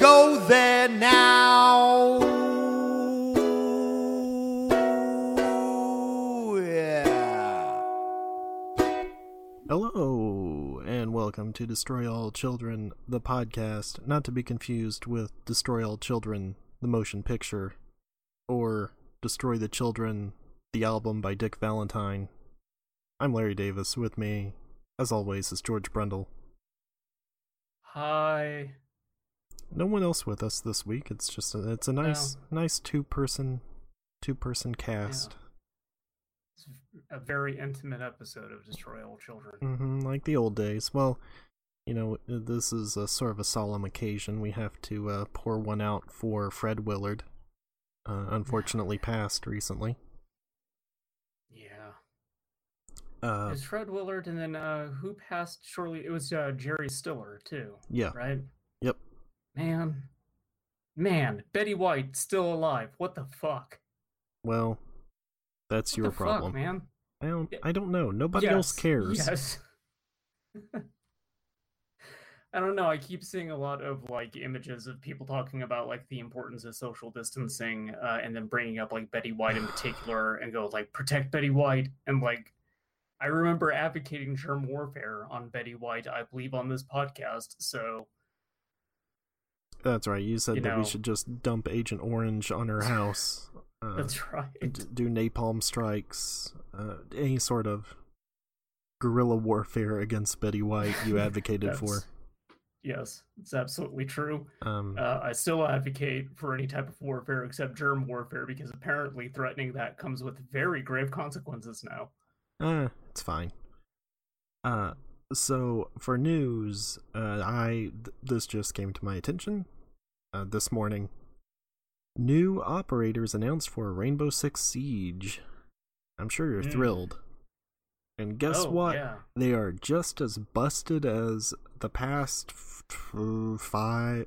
You should go there now. Yeah. Hello, and welcome to Destroy All Children, the podcast, not to be confused with Destroy All Children, the motion picture, or Destroy the Children, the album by Dick Valentine. I'm Larry Davis. With me, as always, is George Brundle. Hi. No one else with us this week. It's just a, it's a nice, nice two person, two person cast. It's a very intimate episode of Destroy All Children. hmm like the old days. Well, you know, this is a sort of a solemn occasion. We have to uh, pour one out for Fred Willard. Uh, unfortunately, passed recently. Yeah. Uh, It's Fred Willard, and then uh, who passed shortly? It was uh, Jerry Stiller, too. yeah. Right? Man. Man. Betty White, still alive. What the fuck? Well, that's What your the fuck, problem. man. I don't. I don't know. Nobody else cares. Yes. I don't know. I keep seeing a lot of like images of people talking about like the importance of social distancing, uh, and then bringing up like Betty White in particular, and go like protect Betty White, and like I remember advocating germ warfare on Betty White, I believe, on this podcast. So That's right. You said You that we should just dump Agent Orange on her house. Uh, that's right. d- do napalm strikes, uh, any sort of guerrilla warfare against Betty White you advocated for. Yes, it's absolutely true. Um, Uh, I still advocate for any type of warfare except germ warfare because apparently threatening that comes with very grave consequences now. Uh, it's fine. Uh, so for news, uh, I th- this just came to my attention, uh, this morning. New operators announced for Rainbow Six Siege. I'm sure you're Mm. thrilled. And guess Oh, what? Yeah. They are just as busted as the past f- f- five.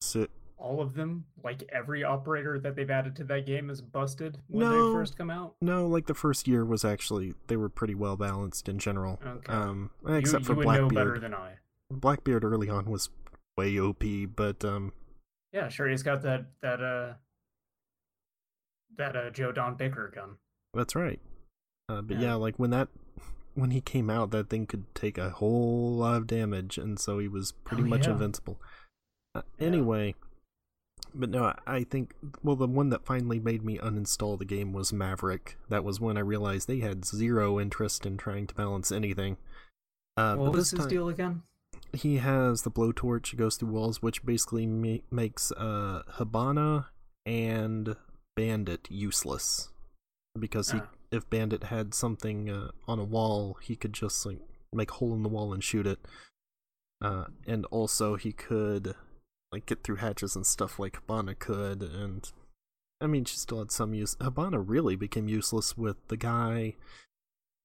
Si- All of them, like every operator that they've added to that game, is busted when No. they first come out. no, like the first year was actually they were pretty well balanced in general. Okay. Um, You- except you, for know better Blackbeard. than I. Blackbeard early on was way OP, but um, Yeah, sure. He's got that that uh that uh Joe Don Baker gun. that's right. Uh, but Yeah. yeah. like when that when he came out, that thing could take a whole lot of damage, and so he was pretty Oh, much yeah. invincible. Uh, Yeah. Anyway, but no, I- think well, the one that finally made me uninstall the game was Maverick. That was when I realized they had zero interest in trying to balance anything. Uh, what was his time, deal again? he has the blowtorch it goes through walls which basically ma- makes uh Hibana and bandit useless because he Ah. if bandit had something uh, on a wall he could just like make a hole in the wall and shoot it uh and also he could like get through hatches and stuff like Hibana could and i mean she still had some use Hibana really became useless with the guy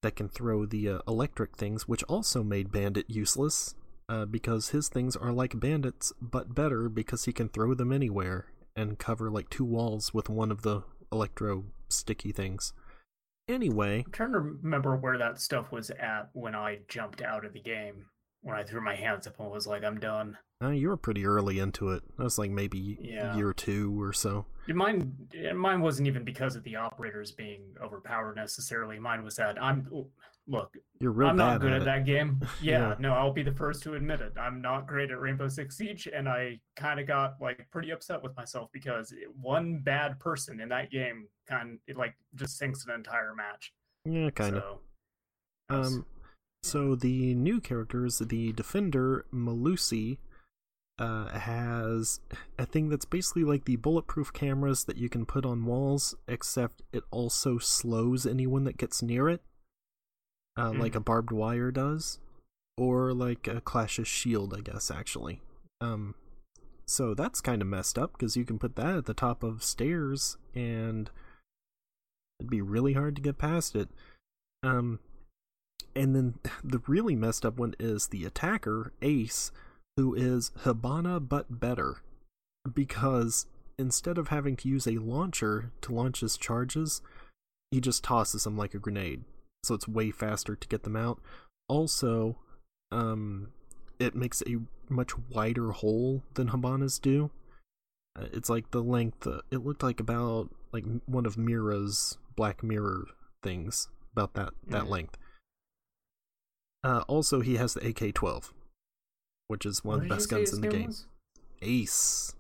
that can throw the uh, electric things, which also made Bandit useless, uh, because his things are like Bandit's, but better because he can throw them anywhere and cover like two walls with one of the electro sticky things. Anyway, I'm trying to remember where that stuff was at when I jumped out of the game. When I threw my hands up and was like, I'm done. uh, you were pretty early into it. That was like maybe Yeah. year two or so. Mine, mine wasn't even because of the operators being overpowered necessarily. Mine was that I'm look, You're real I'm not good at, at, that game. Yeah, Yeah. no, I'll be the first to admit it. I'm not great at Rainbow Six Siege, and I kind of got like pretty upset with myself because one bad person in that game kind it like just sinks an entire match. Yeah, kind of. So, Um, so the new characters, the Defender Melusi, uh, has a thing that's basically like the bulletproof cameras that you can put on walls, except it also slows anyone that gets near it, uh, like Mm. a barbed wire does, or like a Clash's shield, I guess. Actually, um, so that's kind of messed up because you can put that at the top of stairs and it'd be really hard to get past it. Um, and then the really messed up one is the attacker, Ace, who is Hibana but better. Because instead of having to use a launcher to launch his charges, he just tosses them like a grenade. So it's way faster to get them out. Also, um, it makes a much wider hole than Hibana's do. Uh, it's like the length. Uh, it looked like about like one of Mira's Black Mirror things, about that that Mm. length. Uh, also, he has the AK-12, which is one What of the best guns in the game. was? Ace.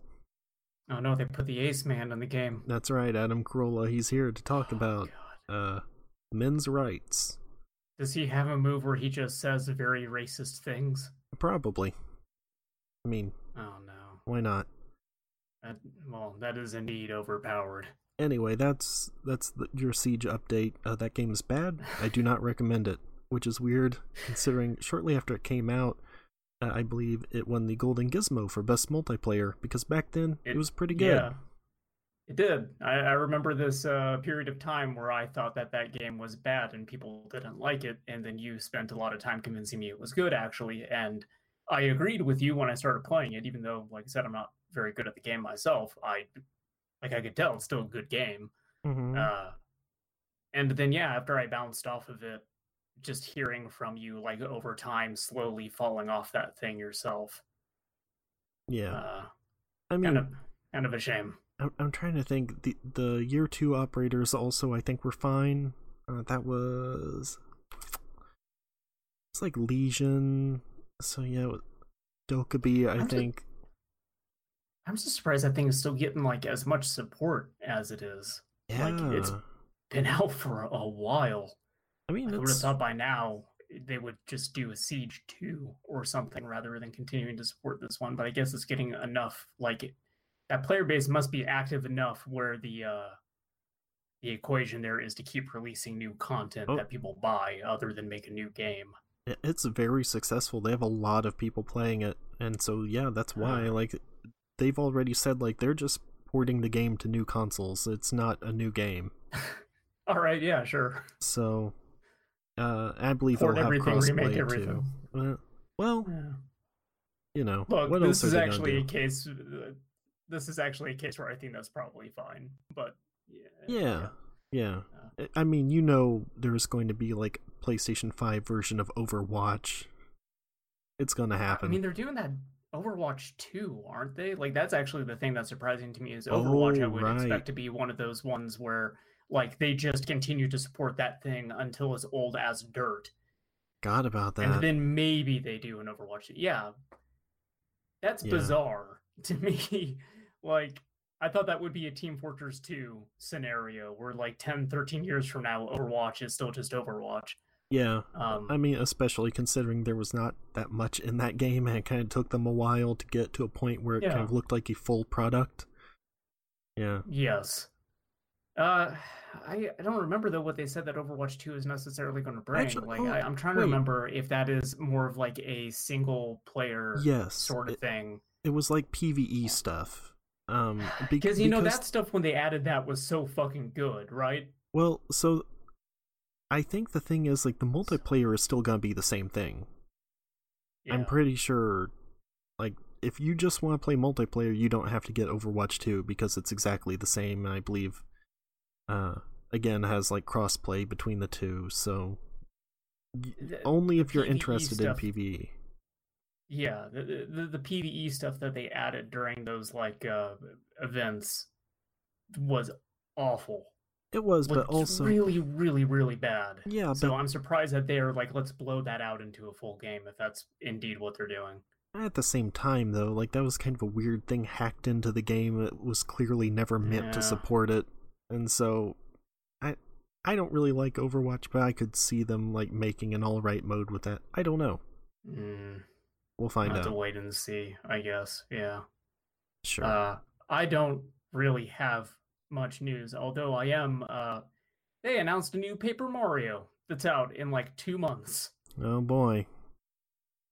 Oh no, they put the Ace Man in the game. That's right, Adam Carolla. He's here to talk Oh, about uh men's rights. Does he have a move where he just says very racist things? Probably. I mean, Oh no. why not? That, well, that is indeed overpowered. Anyway, that's that's the, your siege update. Uh, that game is bad. I do not recommend it, which is weird considering shortly after it came out, uh, I believe it won the Golden Gizmo for best multiplayer because back then it, It- was pretty good. Yeah, it did. I, I remember this uh, period of time where I thought that that game was bad and people didn't like it, and then you spent a lot of time convincing me it was good, actually. And I agreed with you when I started playing it, even though, like I said, I'm not very good at the game myself. I like I could tell it's still a good game. Mhm. Uh, and then yeah, after I bounced off of it, just hearing from you like over time, slowly falling off that thing yourself. yeah, Uh, I mean, kind of kind of a shame. I'm, I'm trying to think. The the year two operators also, I think, were fine. Uh, that was it's like Legion. So yeah, Dokkaebi, I I'm think. I'm just surprised that thing is still getting like as much support as it is. Yeah, like, it's- Been out for a while. I mean, I would have thought by now they would just do a Siege 2 or something rather than continuing to support this one. But I guess it's getting enough like it, that player base must be active enough where the uh the equation there is to keep releasing new content Oh. that people buy other than make a new game. it's very successful. They have a lot of people playing it, and so yeah, that's why. Ah. Like, they've already said like they're just porting the game to new consoles. It's not a new game. All right, yeah, sure. So, uh, I believe Port they'll have everything, remake crossplay too. Uh, well, Yeah. you know, Look, this is actually a case. Uh, this is actually a case where I think that's probably fine. But yeah, Yeah, yeah. Yeah. I- I mean, you know, there's going to be like PlayStation Five version of Overwatch. It's gonna happen. I mean, they're doing that Overwatch 2, aren't they? Like that's actually the thing that's surprising to me is Overwatch. I Oh, would right. expect to be one of those ones where like they just continue to support that thing until it's old as dirt, God about that. and then maybe they do an Overwatch. 2. Yeah, that's Yeah. bizarre to me. like I thought that would be a Team Fortress 2 scenario where like 10, 13 years from now, Overwatch is still just Overwatch. yeah, Um, I mean, especially considering there was not that much in that game, and it kind of took them a while to get to a point where it kind of looked like a full product. Yeah, Yes. Uh, I, I don't remember though what they said that Overwatch 2 is necessarily going to bring. Actually- like oh, I, I'm trying to wait. remember if that is more of like a single player yes, sort of it, thing. it was like PVE stuff. Um, bec- Because you know that stuff when they added that was so fucking good, right? Well, so I think the thing is like the multiplayer is still gonna be the same thing. Yeah. I'm pretty sure like if you just want to play multiplayer, you don't have to get Overwatch 2 because it's exactly the same and I believe uh again has like crossplay between the two, so The- only if you're PvE interested stuff- in PvE. Yeah, the, the the PVE stuff that they added during those like uh events was awful. It was, Like, but also really, really, really bad. yeah, So but I'm surprised that they're like, let's blow that out into a full game if that's indeed what they're doing. at the same time though, like that was kind of a weird thing hacked into the game. It was clearly never meant Yeah. to support it, and so I I don't really like Overwatch, but I could see them like making an all right mode with that. I don't know. Mm, We'll find I'll have to wait and see, I guess. Yeah. Sure. Uh, I don't really have much news, although I am. Uh, they announced a new Paper Mario that's out in like two months. oh boy.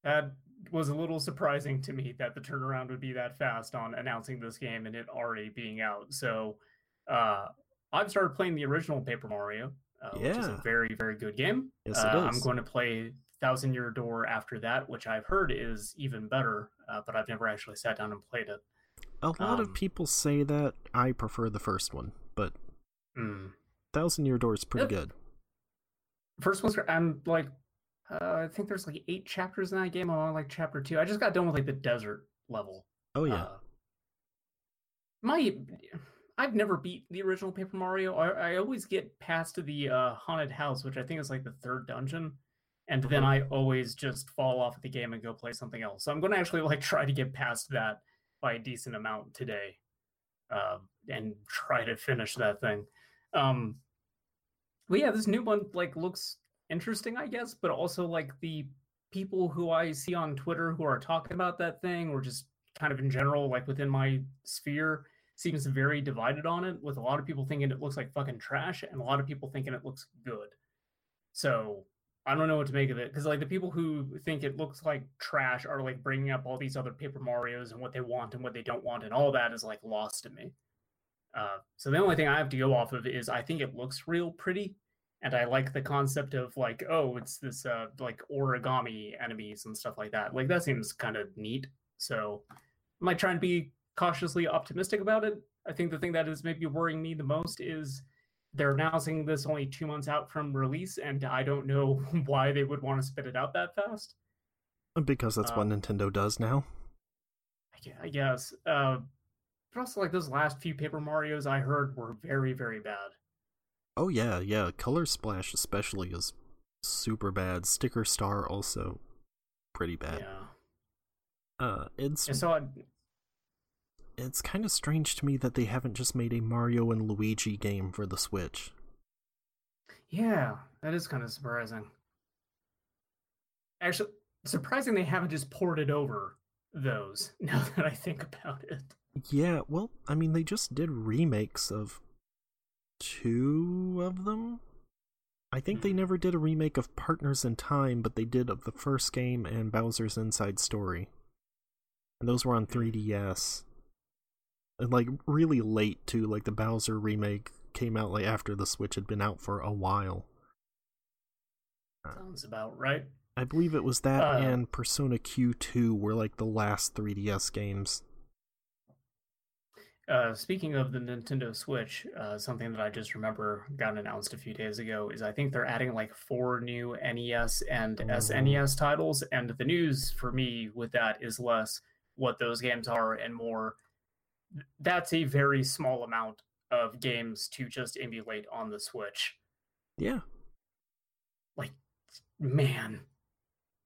That was a little surprising to me that the turnaround would be that fast on announcing this game and it already being out. So uh, I've started playing the original Paper Mario, uh, which is a very, very good game. Yes, uh, it I'm going to play Thousand Year Door after that, which I've heard is even better, uh, but I've never actually sat down and played it. A lot of um, people say that. I prefer the first one, but Mm. Thousand Year Door is pretty Yep. good. First one's I'm like, uh, I think there's like eight chapters in that game. I'm on like chapter two. I just got done with like the desert level. Oh yeah, Uh, my, I've never beat the original Paper Mario. I, I always get past to the uh, haunted house, which I think is like the third dungeon, and then Mhm. I always just fall off of the game and go play something else. So I'm going to actually like try to get past that by a decent amount today, uh, and try to finish that thing. Um, but yeah, this new one like looks interesting, I guess, but also like the people who I see on Twitter who are talking about that thing, or just kind of in general, like within my sphere, seems very divided on it. With a lot of people thinking it looks like fucking trash, and a lot of people thinking it looks good. So I don't know what to make of it because like the people who think it looks like trash are like bringing up all these other Paper Mario's and what they want and what they don't want, and all that is like lost to me. Uh, so the only thing I have to go off of is I think it looks real pretty, and I like the concept of like, oh, it's this uh like origami enemies and stuff like that. Like that seems kind of neat. So I might try and be cautiously optimistic about it. I think the thing that is maybe worrying me the most is they're announcing this only two months out from release, and I don't know why they would want to spit it out that fast. because that's what um, Nintendo does now. I I guess. Uh, but also, like those last few Paper Mario's I heard were very, very bad. Oh yeah, yeah. Color Splash especially is super bad. Sticker Star also pretty bad. Yeah. Uh, it's And so I, it's kind of strange to me that they haven't just made a Mario and Luigi game for the Switch. Yeah, that is kind of surprising. Actually, surprising they haven't just ported over those. Now that I think about it, Yeah, well, I mean, they just did remakes of two of them. I think they Mhm. never did a remake of Partners in Time, but they did of the first game and Bowser's Inside Story. And those were on 3DS. And like really late too, like the Bowser remake came out like after the Switch had been out for a while. sounds about right. I believe it was that Uh. and Persona Q2 were like the last 3DS games. Uh, speaking of the Nintendo Switch, uh, something that I just remember got announced a few days ago is I think they're adding like four new NES and. SNES titles, and the news for me with that is less what those games are and more. That's a very small amount of games to just emulate on the Switch. Yeah. Like, man,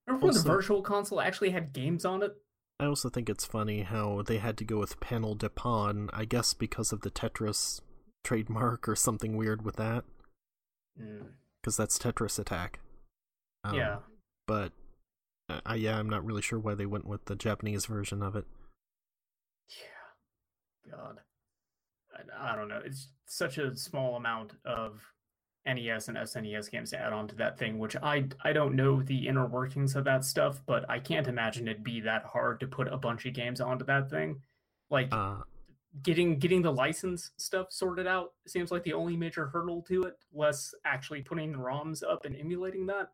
remember when the Virtual Console actually had games on it? I also think it's funny how they had to go with Panel de Pon, I guess because of the Tetris trademark or something weird with that, Mm, because that's Tetris Attack. Um, yeah. But, uh, I, yeah, I'm not really sure why they went with the Japanese version of it. God. I, I don't know. It's such a small amount of NES and SNES games to add on to that thing, which I I don't know the inner workings of that stuff, but I can't imagine it'd be that hard to put a bunch of games onto that thing. Like Uh, getting getting the license stuff sorted out seems like the only major hurdle to it, less actually putting the ROMs up and emulating that.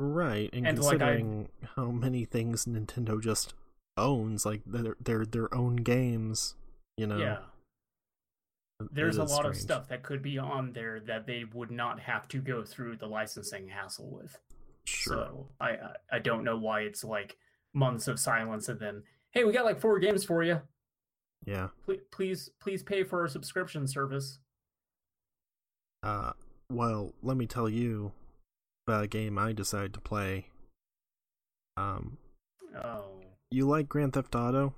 right, and, And, like, I- considering how many things Nintendo just owns, like they're, they're their own games, you know. Yeah. there's a lot of stuff that could be on there that they would not have to go through the licensing hassle with. Sure. So I I- I don't know why it's like months of silence and then hey we got like four games for you. Yeah. Please please please pay for our subscription service. Uh, well, let me tell you about a game I decided to play. Um, Oh, you like Grand Theft Auto?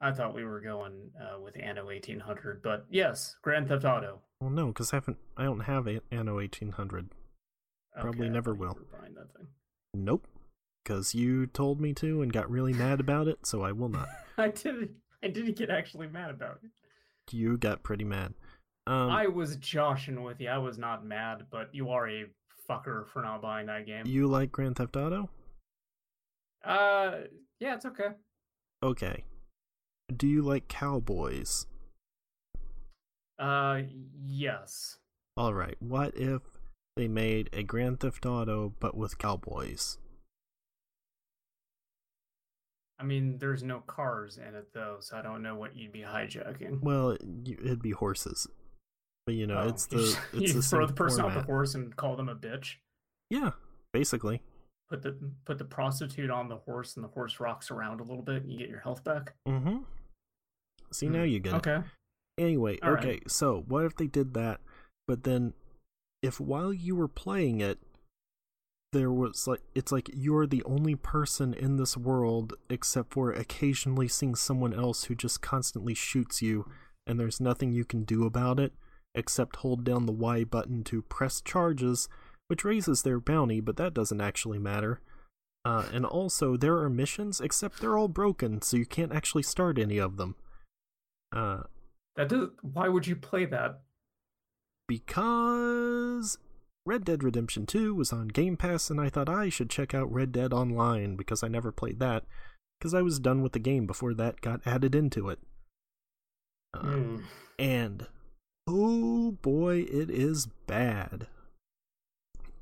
I thought we were going uh, with Anno 1800, but yes, Grand Theft Auto. Well, no, because I haven't. I don't have a Anno 1800. Probably Okay, I never will. buying that thing. Nope. Because you told me to and got really mad about it, so I will not. I didn't. I didn't get actually mad about it. You got pretty mad. Um, I was joshing with you. I was not mad, but you are a fucker for not buying that game. you like Grand Theft Auto? Uh, yeah, it's okay. Okay. Do you like cowboys? Uh, yes. All right. What if they made a Grand Theft Auto but with cowboys? I mean, there's no cars in it though, so I don't know what you'd be hijacking. Well, it'd be horses. But you know, Oh, it's the it's you the throw the person off the horse and call them a bitch. Yeah, basically. Put the put the prostitute on the horse, and the horse rocks around a little bit, and you get your health back. Mm-hmm. See, now Hmm, you get it. Okay. Anyway, All right. okay, so what if they did that, but then if while you were playing it, there was like, it's like you're the only person in this world except for occasionally seeing someone else who just constantly shoots you, and there's nothing you can do about it except hold down the Y button to press charges, which raises their bounty, but that doesn't actually matter. Uh, and also, there are missions, except they're all broken, so you can't actually start any of them. Uh, That does. Why would you play that? because Red Dead Redemption 2 was on Game Pass, and I thought I should check out Red Dead Online because I never played that, because I was done with the game before that got added into it. Uh. And oh boy, it is bad.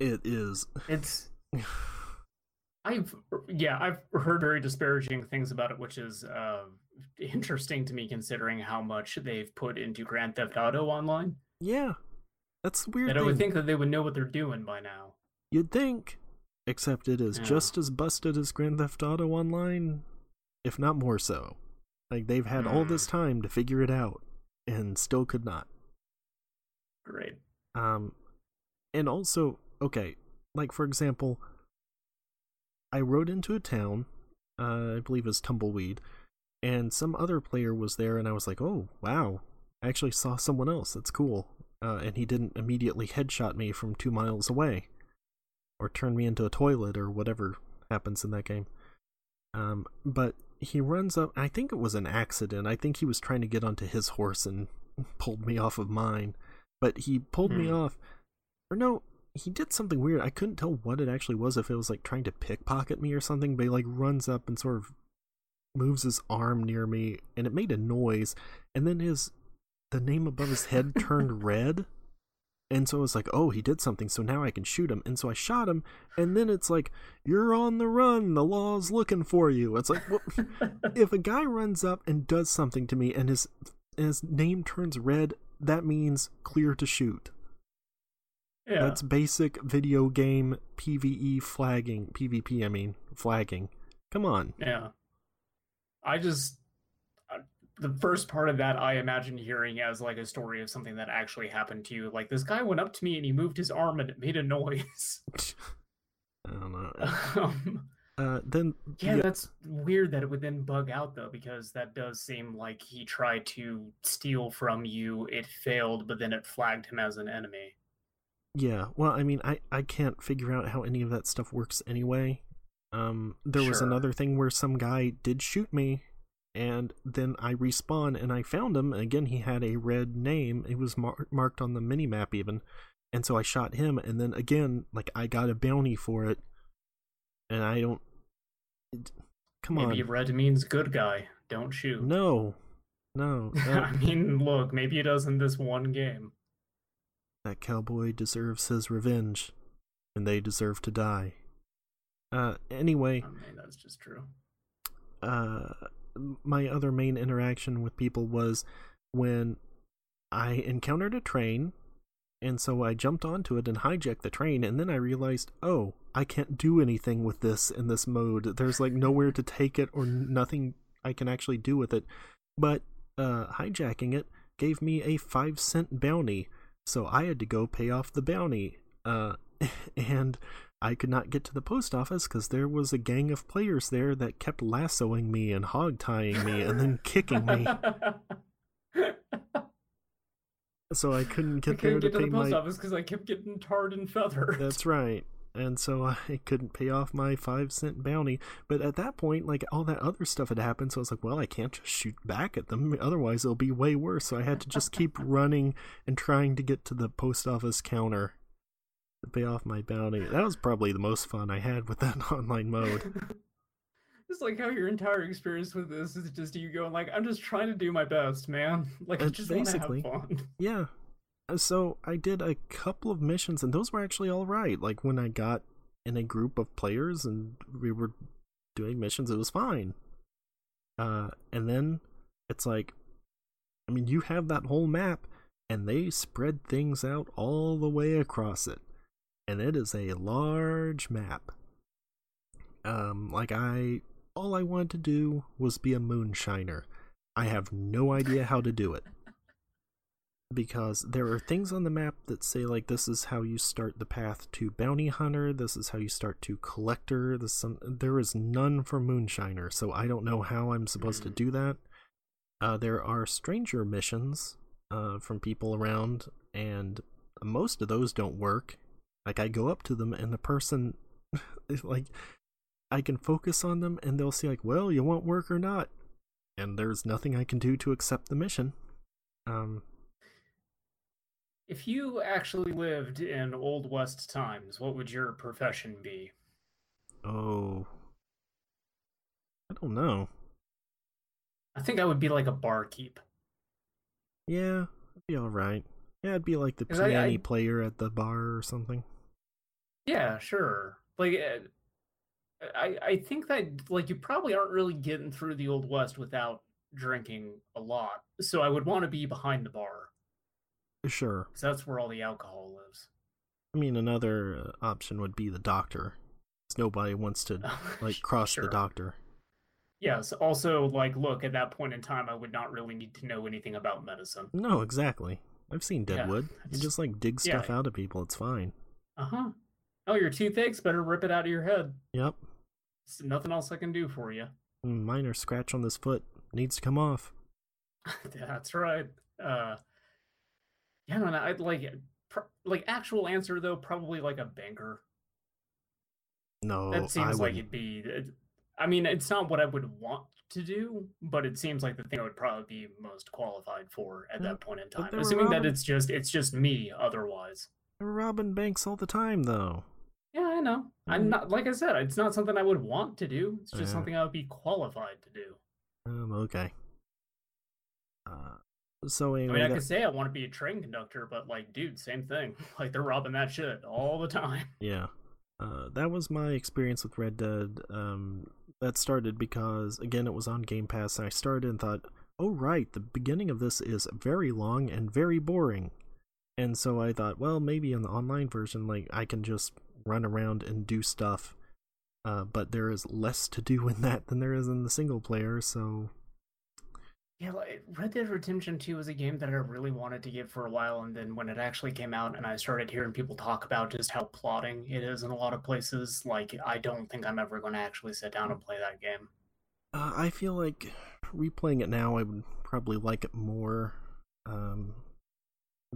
It is. It's. I've yeah, I've heard very disparaging things about it, which is uh, interesting to me considering how much they've put into Grand Theft Auto Online. Yeah, that's weird. And I would think that they would know what they're doing by now. You'd think, except it is Yeah. just as busted as Grand Theft Auto Online, if not more so. Like they've had all this Hmm. time to figure it out and still could not. Great. Um and also, okay, like for example, I rode into a town, uh, I believe it's Tumbleweed, and some other player was there and I was like, "Oh, wow. I actually saw someone else. That's cool." Uh, and he didn't immediately headshot me from 2 miles away or turn me into a toilet or whatever happens in that game. Um, but he runs up. I think it was an accident. I think he was trying to get onto his horse and pulled me off of mine. But he pulled me Hmm. off. Or no, he did something weird. I couldn't tell what it actually was. If it was like trying to pickpocket me or something. But he like runs up and sort of moves his arm near me, and it made a noise. And then his the name above his head turned red. And so I was like, oh, he did something, so now I can shoot him. And so I shot him, and then it's like, you're on the run, the law's looking for you. It's like, well, if a guy runs up and does something to me and his and his name turns red, that means clear to shoot. yeah. That's basic video game PvE flagging, PvP, I mean, flagging. Come on. Yeah. I just uh, the first part of that I imagine hearing as like a story of something that actually happened to you. Like this guy went up to me and he moved his arm and it made a noise. I don't know. um, Uh, then yeah, that's weird that it would then bug out though, because that does seem like he tried to steal from you. It failed, but then it flagged him as an enemy. Yeah, well, I mean, I I can't figure out how any of that stuff works anyway. Um, there was another thing where some guy did shoot me, and then I respawn and I found him. And again, he had a red name. It was mar- marked on the mini map even, and so I shot him. And then again, like I got a bounty for it, and I don't. it- come maybe on, Maybe red means good guy. Don't shoot. no, no, I mean, look, maybe it does in this one game. that cowboy deserves his revenge, and they deserve to die. Uh, anyway. I mean, that's just true. uh my other main interaction with people was when I encountered a train and so I jumped onto it and hijacked the train and then I realized, "Oh, I can't do anything with this in this mode. There's like nowhere to take it or nothing I can actually do with it." But uh hijacking it gave me a 5 cent bounty. So I had to go pay off the bounty. Uh and I could not get to the post office because there was a gang of players there that kept lassoing me and hog tying me and then kicking me. So I couldn't get there couldn't to get to pay the post my. office because I kept getting tarred and feathered. That's right. And so I couldn't pay off my five cent bounty. But at that point, like all that other stuff had happened, so I was like, well, I can't just shoot back at them. Otherwise, it'll be way worse. So I had to just keep running and trying to get to the post office counter to pay off my bounty. That was probably the most fun I had with that online mode. It's like how your entire experience with this is just you going like, I'm just trying to do my best, man. Like I Uh, just want to have basically. fun. Yeah. So I did a couple of missions, and those were actually all right. Like when I got in a group of players and we were doing missions, it was fine. Uh, and then it's like, I mean, you have that whole map, and they spread things out all the way across it, and it is a large map. Um, like I, all I wanted to do was be a moonshiner. I have no idea how to do it because there are things on the map that say like this is how you start the path to bounty hunter this is how you start to collector this some, there is none for moonshiner so i don't know how i'm supposed to Mm. do that uh, there are stranger missions uh, from people around and most of those don't work like i go up to them and the person like i can focus on them and they'll say like well you want work or not and there's nothing i can do to accept the mission um If you actually lived in Old West times, what would your profession be? Oh. I don't know. I think I would be like a barkeep. Yeah, it'd be alright. Yeah, I'd be like the 'Cause I- piano I- player at the bar or something. Yeah, sure. Like, uh, I I think that like you probably aren't really getting through the Old West without drinking a lot. So I would want to be behind the bar Sure. because that's where all the alcohol lives. I mean, another uh, option would be the doctor. Nobody wants to, like, cross Sure. the doctor. Yes. Also, like, look, at that point in time, I would not really need to know anything about medicine. No, exactly. I've seen Yeah, Deadwood. you just, like, dig yeah. stuff out of people. It's fine. Uh huh. Oh, your toothaches? Better rip it out of your head. Yep. There's nothing else I can do for you. Minor scratch on this foot. Needs to come off. That's right. Uh, yeah, no, I'd like, pr- like actual answer though, probably like a banker. No, That I seems like wouldn't. it'd be. it- I mean, it's not what I would want to do, but it seems like the thing I would probably be most qualified for at Yeah, that point in time. Assuming that it's just it's just me. Otherwise, They're robbing banks all the time, though. Know. I'm Mm. not like I said. It's not something I would want to do. It's just Yeah. something I would be qualified to do. Um, okay. Uh, so I mean, I that- could say I want to be a train conductor, but like, dude, same thing. Like they're robbing that shit all the time. Yeah. Uh, that was my experience with Red Dead. Um, that started because, again, it was on Game Pass, and I started and thought, oh, right, the beginning of this is very long and very boring. And so I thought, well, maybe in the online version, like, I can just run around and do stuff. Uh, but there is less to do in that than there is in the single player, so Yeah, like Red Dead Redemption 2 was a game that I really wanted to get for a while, and then when it actually came out and I started hearing people talk about just how plotting it is in a lot of places, like I don't think I'm ever going to actually sit down and play that game. Uh, I feel like replaying it now, I would probably like it more. Um,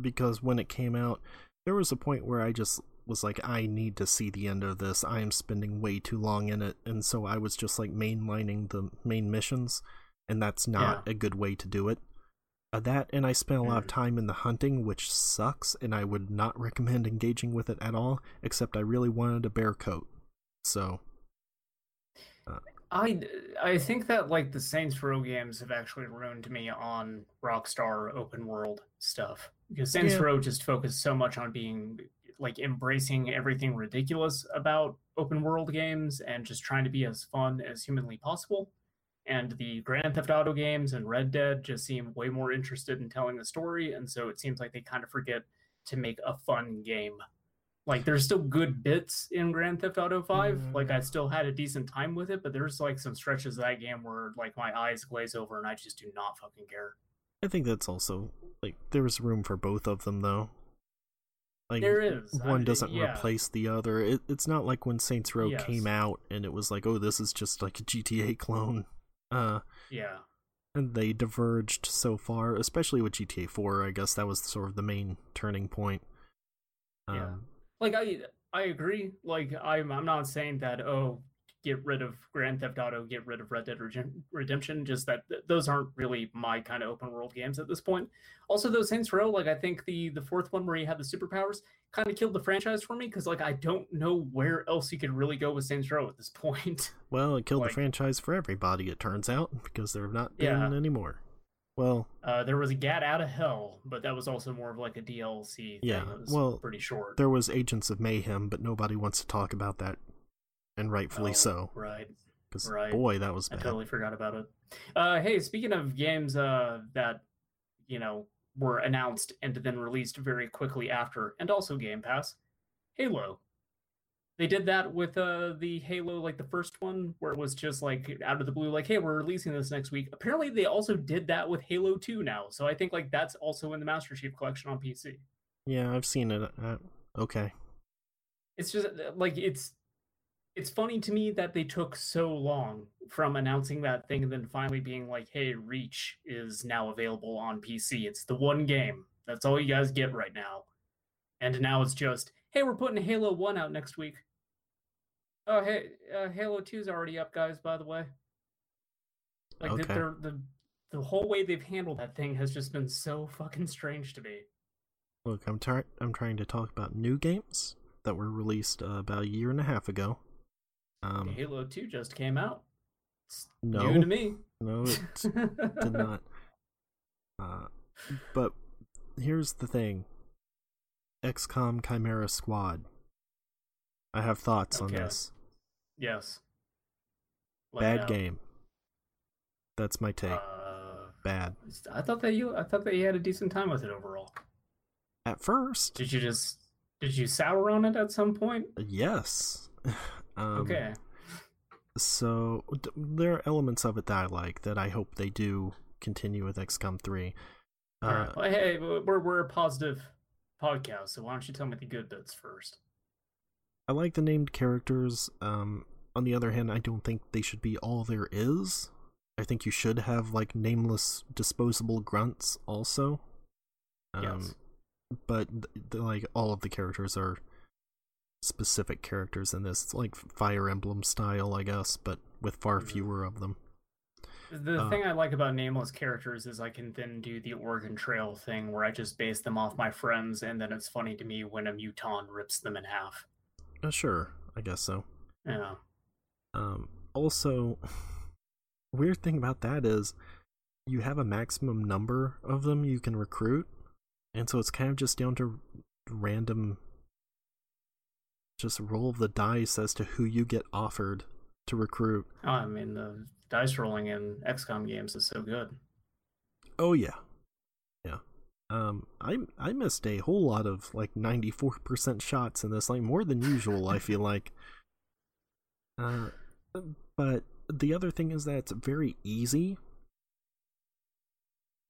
because when it came out, there was a point where I just was like, I need to see the end of this. I am spending way too long in it. And so I was just like mainlining the main missions. And that's not a good way to do it. Uh, that, and I spent a lot of Mm. time in the hunting, which sucks. And I would not recommend engaging with it at all, except I really wanted a bear coat. So, I I think that like the Saints Row games have actually ruined me on Rockstar open world stuff because Saints just focused so much on being like embracing everything ridiculous about open world games and just trying to be as fun as humanly possible. And the Grand Theft Auto games and Red Dead just seem way more interested in telling the story, and so it seems like they kind of forget to make a fun game. Like there's still good bits in Grand Theft Auto 5. Like I still had a decent time with it, but there's like some stretches of that game where like my eyes glaze over and I just do not fucking care. I think that's also like there was room for both of them though. Like There is. one I- doesn't yeah. replace the other. It, it's not like when Saints Row Yes. came out and it was like, oh, this is just like a GTA clone. Uh, Yeah. and they diverged so far, especially with GTA 4. I guess that was sort of the main turning point. Yeah. Um, Like I I agree. Like I'm I'm not saying that oh get rid of Grand Theft Auto, get rid of Red Dead Redemption. Just that those aren't really my kind of open world games at this point. Also, those Saints Row, like I think the the fourth one where you had the superpowers, kind of killed the franchise for me because like I don't know where else you could really go with Saints Row at this point. Well, it killed Like- the franchise for everybody, it turns out, because there have not been Yeah. any more. Well, Uh, there was a Gat Out of Hell, but that was also more of like a DLC. Thing. Yeah, it was well, pretty short. there was Agents of Mayhem, but nobody wants to talk about that, and rightfully Oh, so, Right. because right. boy, that was I totally forgot about it. Uh, hey, speaking of games uh, that you know were announced and then released very quickly after, and also Game Pass, Halo. They did that with uh, the Halo, like the first one, where it was just like out of the blue, like, "Hey, we're releasing this next week." Apparently, they also did that with Halo Two now, so I think like that's also in the Master Chief Collection on PC. Yeah, I've seen it. Uh, okay. it's just like it's it's funny to me that they took so long from announcing that thing and then finally being like hey reach is now available on pc it's the one game that's all you guys get right now and now it's just hey we're putting halo 1 out next week oh hey uh, halo 2 is already up guys by the way like the, Okay. they're- the the whole way they've handled that thing has just been so fucking strange to me Look, I'm trying. I'm trying to talk about new games that were released uh, about a year and a half ago. Um, halo 2 just came out it's no, new to me no, it did not. Uh, but here's the thing: XCOM Chimera Squad. I have thoughts on this. Yes. It Bad game. That's my take. Uh, Bad. I thought that you I thought that you had a decent time with it overall. At first, Did you just did you sour on it at some point? yes. um, okay. So d- there are elements of it that I like that I hope they do continue with XCOM 3. Uh, right. Well, hey, we're we're a positive podcast, so why don't you tell me the good bits first? I like the named characters. Um, on the other hand, I don't think they should be all there is. I think you should have like nameless disposable grunts also. Um, Yes. But th- th- like all of the characters are specific characters in this. It's like Fire Emblem style, I guess, but with far fewer of them. The Uh, thing I like about nameless characters is I can then do the Oregon Trail thing where I just base them off my friends, and then it's funny to me when a muton rips them in half. Uh, sure, I guess so. Yeah. Um, also, weird thing about that is you have a maximum number of them you can recruit, and so it's kind of just down to random, just roll of the dice as to who you get offered to recruit. Oh, I mean the dice rolling in XCOM games is so good. Oh yeah, yeah. Um, I I missed a whole lot of like ninety four percent shots in this, like more than usual. I feel like. Uh, but the other thing is that it's very easy.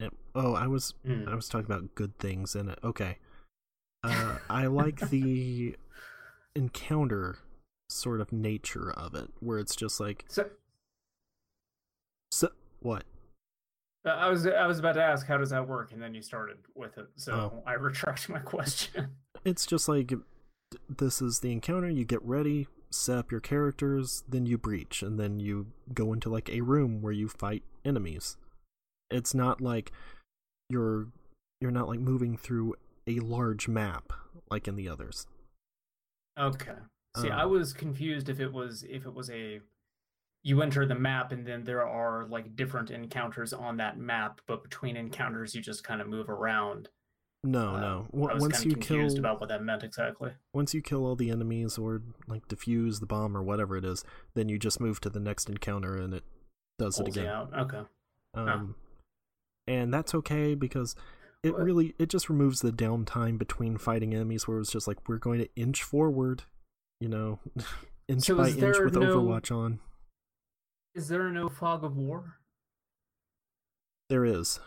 And- oh, I was Mm. I was talking about good things in it. Okay. Uh, I like the encounter sort of nature of it, where it's just like, So so what? Uh, I was I was about to ask how does that work, and then you started with it, so Oh. I retract my question. It's just like this is the encounter. You get ready, set up your characters, then you breach, and then you go into like a room where you fight enemies. It's not like you're you're not like moving through a large map like in the others. Okay. See, I Um, was confused if it was if it was a you enter the map and then there are like different encounters on that map, but between encounters you just kind of move around. No, Uh, no. I W- was once kind you of confused kill about what that meant exactly. once you kill all the enemies or like defuse the bomb or whatever it is, then you just move to the next encounter and it does it Pulls you again. out. Okay. Um, and that's okay because it really it just removes the downtime between fighting enemies where it's just like we're going to inch forward, you know, inch So by inch with no- Overwatch on. Is there no fog of war? There is,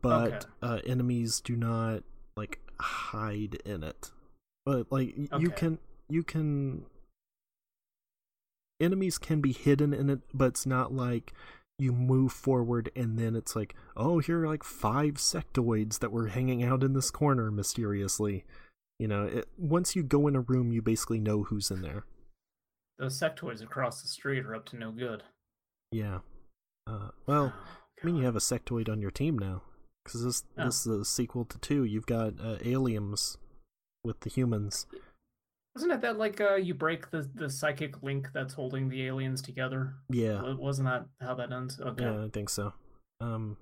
but Okay. uh, enemies do not like hide in it. But like y- you can you can enemies can be hidden in it, but it's not like you move forward and then it's like, oh, here are like five sectoids that were hanging out in this corner mysteriously. You know, it, once you go in a room, you basically know who's in there. Those sectoids across the street are up to no good. Yeah. Uh, well, Oh, I mean, you have a sectoid on your team now, because this Oh. this is a sequel to two. You've got uh, aliens with the humans. Wasn't it that like uh, you break the the psychic link that's holding the aliens together? Yeah, Wasn't that how that ends? Okay. yeah, I think so. Um,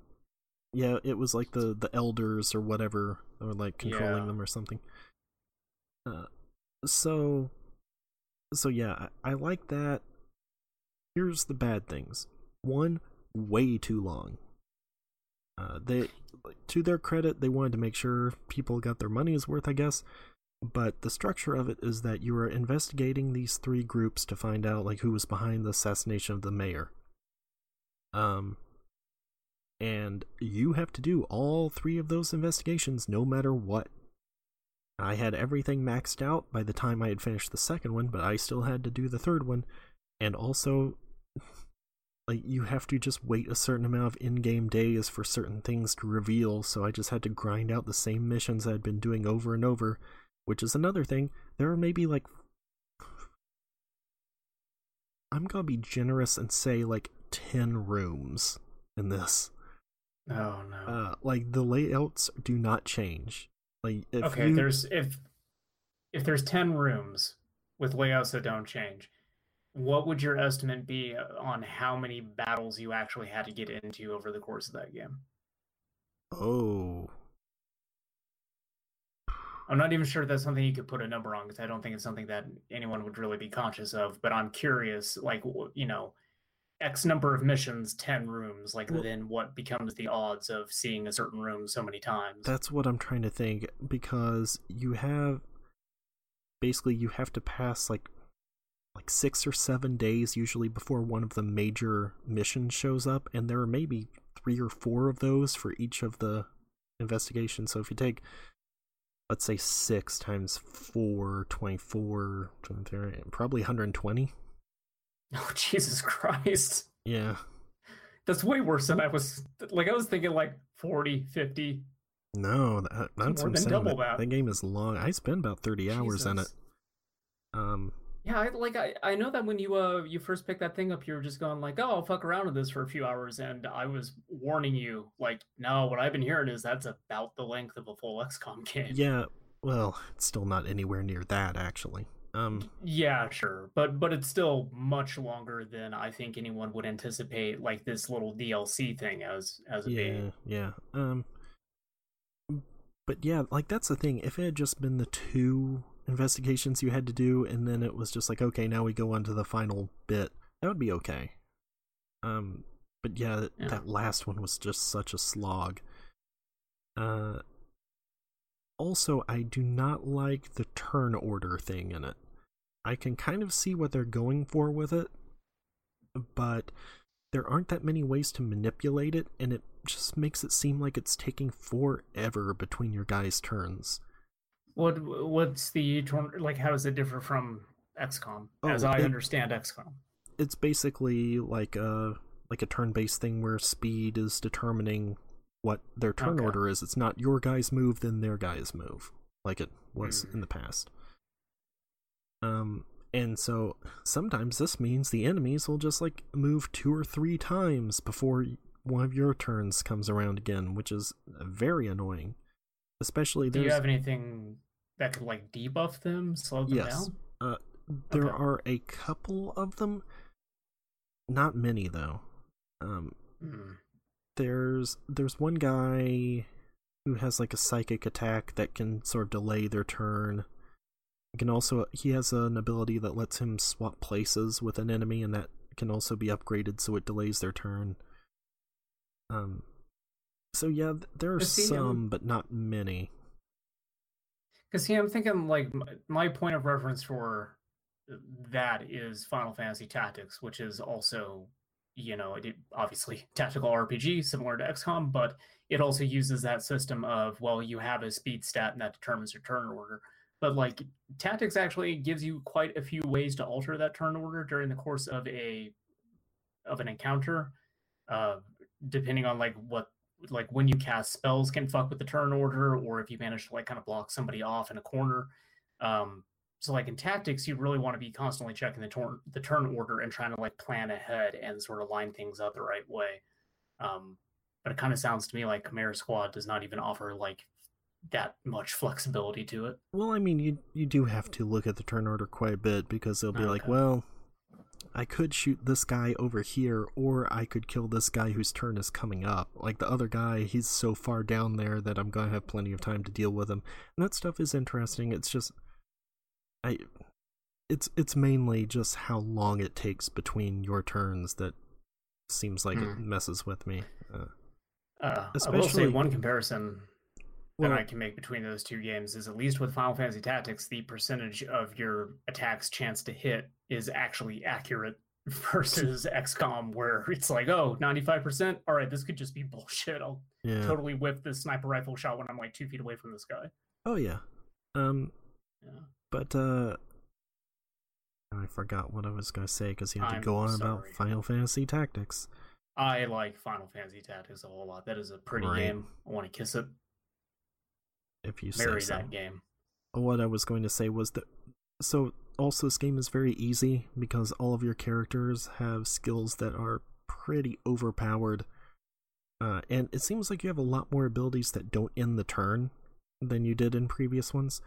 yeah, it was like the the elders or whatever, or like controlling Yeah. them or something. Uh, so, so yeah, I, I like that. Here's the bad things. One, way too long. Uh, they, to their credit, they wanted to make sure people got their money's worth, I guess. But the structure of it is that you are investigating these three groups to find out like who was behind the assassination of the mayor. Um, and you have to do all three of those investigations no matter what. I had everything maxed out by the time I had finished the second one, but I still had to do the third one. And also, like, you have to just wait a certain amount of in game days for certain things to reveal, so I just had to grind out the same missions I'd been doing over and over, which is another thing. There are maybe like. I'm gonna be generous and say like 10 rooms in this. Oh no. Uh, like, the layouts do not change. Like, if okay, you- there's if if there's ten rooms with layouts that don't change, what would your estimate be on how many battles you actually had to get into over the course of that game? Oh. I'm not even sure if that's something you could put a number on because I don't think it's something that anyone would really be conscious of. But I'm curious, like you know, X number of missions, ten rooms. Like Well- then what becomes the odds of seeing a certain room so many times? That's what I'm trying to think because you have basically you have to pass like like 6 or 7 days usually before one of the major missions shows up and there are maybe 3 or 4 of those for each of the investigations. So if you take let's say 6 times 4 24 probably 120. oh Jesus Christ! Yeah. That's way worse than I was. Like I was thinking, like 40, 50. No, that, that's more what I'm than saying. double that, that. game is long. I spent about 30 hours in it. Um Yeah, I, like I, I know that when you uh you first picked that thing up, you were just going like, oh, I'll fuck around with this for a few hours, and I was warning you, like, no, what I've been hearing is that's about the length of a full XCOM game. Yeah, well, it's still not anywhere near that actually. Um, Yeah, sure, but but it's still much longer than I think anyone would anticipate, like this little DLC thing as as it yeah, being. yeah. Um, but yeah, like that's the thing. If it had just been the two investigations you had to do, and then it was just like, okay, now we go on to the final bit, that would be okay. Um, but yeah, Yeah. that last one was just such a slog. Uh, also, I do not like the turn order thing in it. I can kind of see what they're going for with it, but there aren't that many ways to manipulate it, and it just makes it seem like it's taking forever between your guys' turns. What what's the like? How does it differ from XCOM? as Oh, I it- understand XCOM. It's basically like a like a turn-based thing where speed is determining what their turn Okay. order is. It's not your guys move then their guys move like it was Hmm. in the past. Um and so sometimes this means the enemies will just like move two or three times before one of your turns comes around again, which is very annoying. Especially Do you have anything that could like debuff them, slow them yes. down? Uh, there Okay. are a couple of them. Not many though. Um, Hmm. there's there's one guy who has like a psychic attack that can sort of delay their turn. Can also he has an ability that lets him swap places with an enemy, and that can also be upgraded so it delays their turn. Um, so yeah, there are see, um, some, but not many. Because see, I'm thinking like m- my point of reference for that is Final Fantasy Tactics, which is also, you know, it obviously tactical RPG similar to XCOM, but it also uses that system of well, you have a speed stat and that determines your turn order. But like Tactics actually gives you quite a few ways to alter that turn order during the course of a of an encounter, uh, depending on like what like when you cast spells can fuck with the turn order or if you manage to like kind of block somebody off in a corner um So like in tactics, you really want to be constantly checking the turn the turn order and trying to like plan ahead and sort of line things up the right way. Um, but it kind of sounds to me like Chimera Squad does not even offer like that much flexibility to it. Well, I mean, you you do have to look at the turn order quite a bit because they'll be like, well, I could shoot this guy over here, or I could kill this guy whose turn is coming up. Like the other guy, he's so far down there that I'm gonna have plenty of time to deal with him. And that stuff is interesting. It's just, I, it's it's mainly just how long it takes between your turns that seems like it Hmm. messes with me. Uh, Uh, I will say one comparison well, that I can make between those two games is at least with Final Fantasy Tactics, the percentage of your attack's chance to hit is actually accurate versus XCOM, where it's like, oh, 95%. All right, this could just be bullshit. I'll yeah. totally whip this sniper rifle shot when I'm like two feet away from this guy. Oh yeah. Um, Yeah. But uh I forgot what I was going to say because you had to I'm go on about. Final Fantasy Tactics. I like Final Fantasy Tactics a whole lot. That is a pretty Right. game. I want to kiss it, If you say marry so. that game. What I was going to say was that so also this game is very easy because all of your characters have skills that are pretty overpowered. Uh, and it seems like you have a lot more abilities that don't end the turn than you did in previous ones.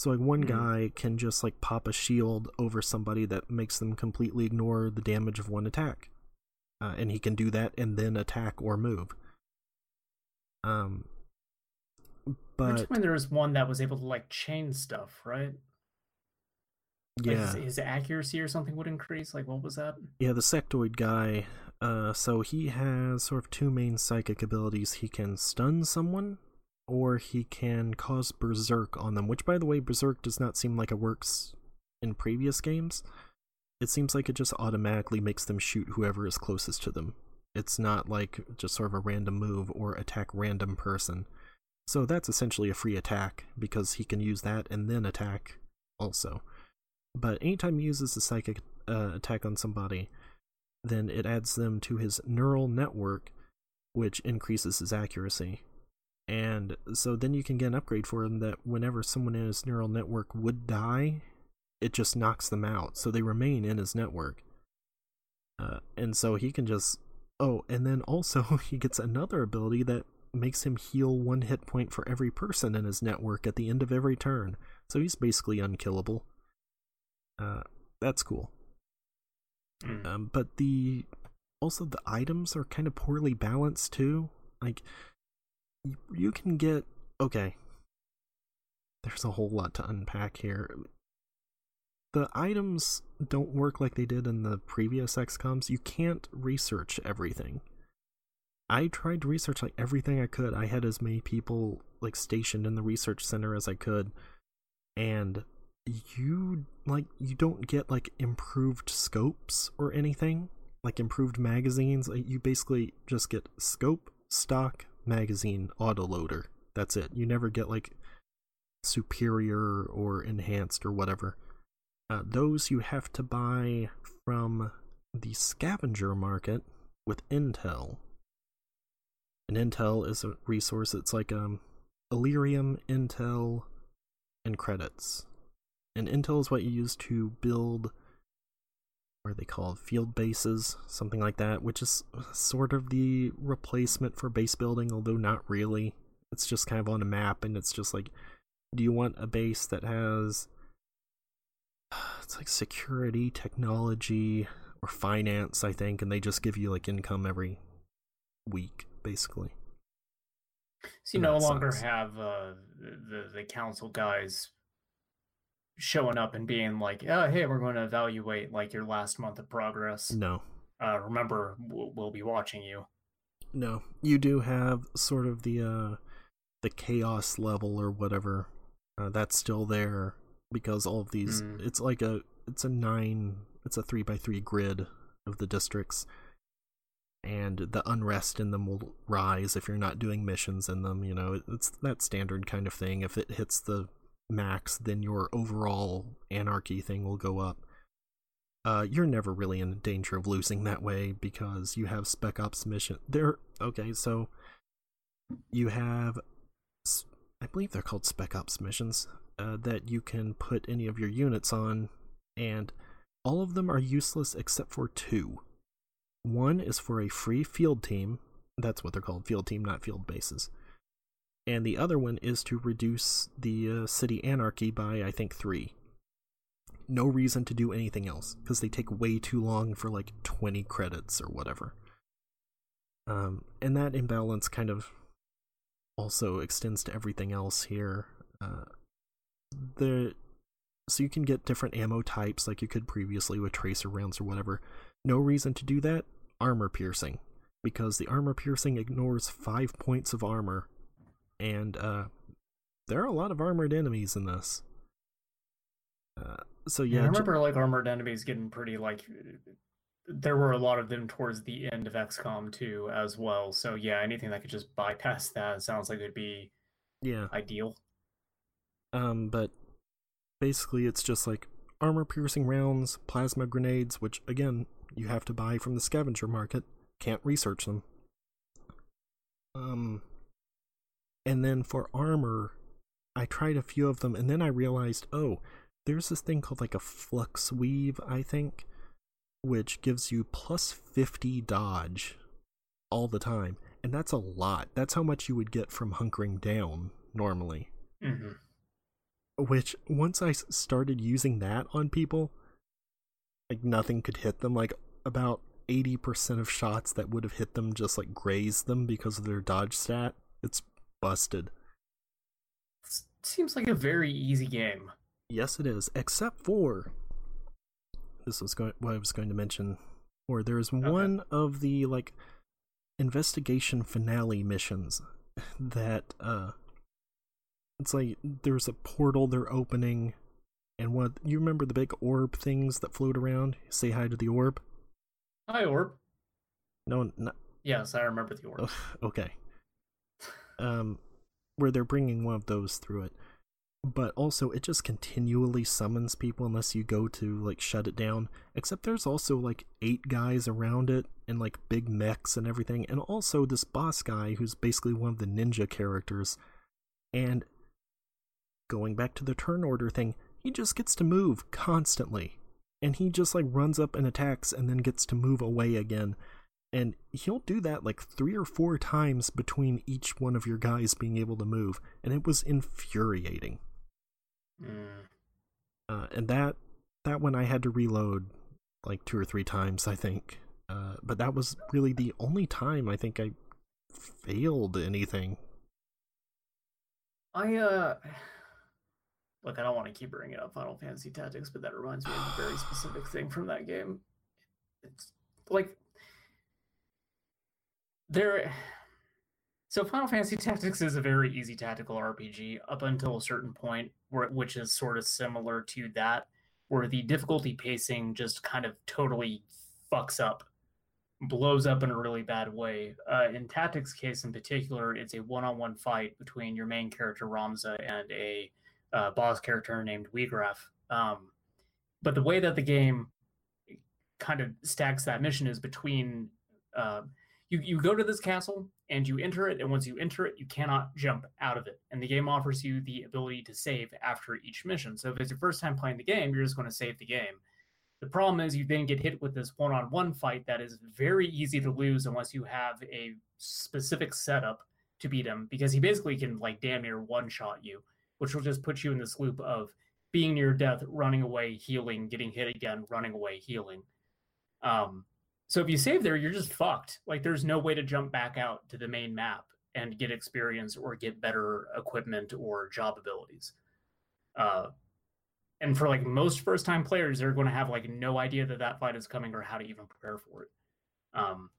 So like one Mhm. guy can just like pop a shield over somebody that makes them completely ignore the damage of one attack. Uh, and he can do that and then attack or move. Um but Which when there was one that was able to like chain stuff, right? Like yeah. his, his accuracy or something would increase. Like what was that? Yeah, the sectoid guy. Uh, so he has sort of two main psychic abilities. He can stun someone, or he can cause berserk on them. Which, by the way, berserk does not seem like it works in previous games. It seems like it just automatically makes them shoot whoever is closest to them. It's not like just sort of a random move or attack random person. So that's essentially a free attack because he can use that and then attack also. But anytime he uses a psychic uh, attack on somebody, then it adds them to his neural network, which increases his accuracy. And so then you can get an upgrade for him that whenever someone in his neural network would die, it just knocks them out. So they remain in his network. Uh, and so he can just. Oh, and then also he gets another ability that makes him heal one hit point for every person in his network at the end of every turn. So he's basically unkillable. Uh, that's cool. Mm. Um, but the also the items are kind of poorly balanced too. Like you, you can get okay. There's a whole lot to unpack here. The items don't work like they did in the previous XComs. You can't research everything. I tried to research like everything I could. I had as many people like stationed in the research center as I could, and you like you don't get like improved scopes or anything like improved magazines. You basically just get scope stock magazine autoloader. That's it. You never get like superior or enhanced or whatever. Uh, those you have to buy from the scavenger market with intel. And intel is a resource. It's like um Elerium, Intel, and credits. And Intel is what you use to build what are they called? Field bases, something like that, which is sort of the replacement for base building, although not really. It's just kind of on a map and it's just like do you want a base that has it's like security, technology, or finance, I think, and they just give you like income every week, basically. So you no longer sucks. have uh, the the council guys showing up and being like, "Oh, hey, we're going to evaluate like your last month of progress. No. Uh, remember, we'll, be watching you." No, you do have sort of the uh the chaos level or whatever. Uh, that's still there because all of these Mm. it's like a it's a 9 it's a 3 by 3 grid of the districts and the unrest in them will rise if you're not doing missions in them, you know. It's that standard kind of thing. If it hits the max, then your overall anarchy thing will go up uh, you're never really in danger of losing that way because you have spec ops mission. There, okay, so you have, I believe they're called spec ops missions. uh, that you can put any of your units on, and all of them are useless except for two. One is for a free field team. That's what they're called field team, not field bases. And the other one is to reduce the uh, city anarchy by, I think, three. No reason to do anything else because they take way too long for like 20 credits or whatever. Um, and that imbalance kind of also extends to everything else here. Uh, the so you can get different ammo types like you could previously with tracer rounds or whatever. No reason to do that. Armor piercing because the armor piercing ignores five points of armor, and uh, there are a lot of armored enemies in this. Uh, so yeah, I remember like armored enemies getting pretty like there were a lot of them towards the end of XCOM 2 as well. So yeah, anything that could just bypass that sounds like it'd be yeah ideal. Um, but basically it's just like armor piercing rounds, plasma grenades, which again you have to buy from the scavenger market. Can't research them. Um, and then for armor, I tried a few of them, and then I realized, oh, there's this thing called like a flux weave, I think, which gives you plus 50 dodge all the time. And that's a lot. That's how much you would get from hunkering down normally. Mm-hmm. Which, once I started using that on people, like nothing could hit them. Like about 80% of shots that would have hit them just like grazed them because of their dodge stat. It's busted. Seems like a very easy game. Yes, it is, except for this was going what I was going to mention. Or there's okay. one of the like investigation finale missions that uh it's like there's a portal they're opening and what you remember the big orb things that float around? Say hi to the orb. Hi orb. No, not... Yes, I remember the orb. okay. Um where they're bringing one of those through it. But also it just continually summons people unless you go to like shut it down. Except there's also like eight guys around it and like big mechs and everything. And also this boss guy who's basically one of the ninja characters. And going back to the turn order thing he just gets to move constantly. And he just like runs up and attacks and then gets to move away again and he'll do that like three or four times between each one of your guys being able to move and it was infuriating Mm. Uh, and that that one I had to reload like two or three times, I think. Uh, but that was really the only time I think I failed anything. I uh look, I don't want to keep bringing up Final Fantasy Tactics, but that reminds me of a very specific thing from that game. It's like there so Final Fantasy Tactics is a very easy tactical RPG up until a certain point, where which is sort of similar to that, where the difficulty pacing just kind of totally fucks up, blows up in a really bad way. Uh, in Tactics case in particular, it's a one-on-one fight between your main character Ramza and a uh, boss character named Wiegraf. Um, but the way that the game kind of stacks that mission is between uh, you you go to this castle and you enter it and once you enter it you cannot jump out of it. And the game offers you the ability to save after each mission. So if it's your first time playing the game you're just going to save the game. The problem is you then get hit with this one-on-one fight that is very easy to lose unless you have a specific setup to beat him because he basically can like damn near one shot you which will just put you in this loop of being near death running away healing getting hit again running away healing. Um, so if you save there, you're just fucked. Like there's no way to jump back out to the main map and get experience or get better equipment or job abilities. Uh, and for like most first time players, they're going to have like no idea that that fight is coming or how to even prepare for it. Um,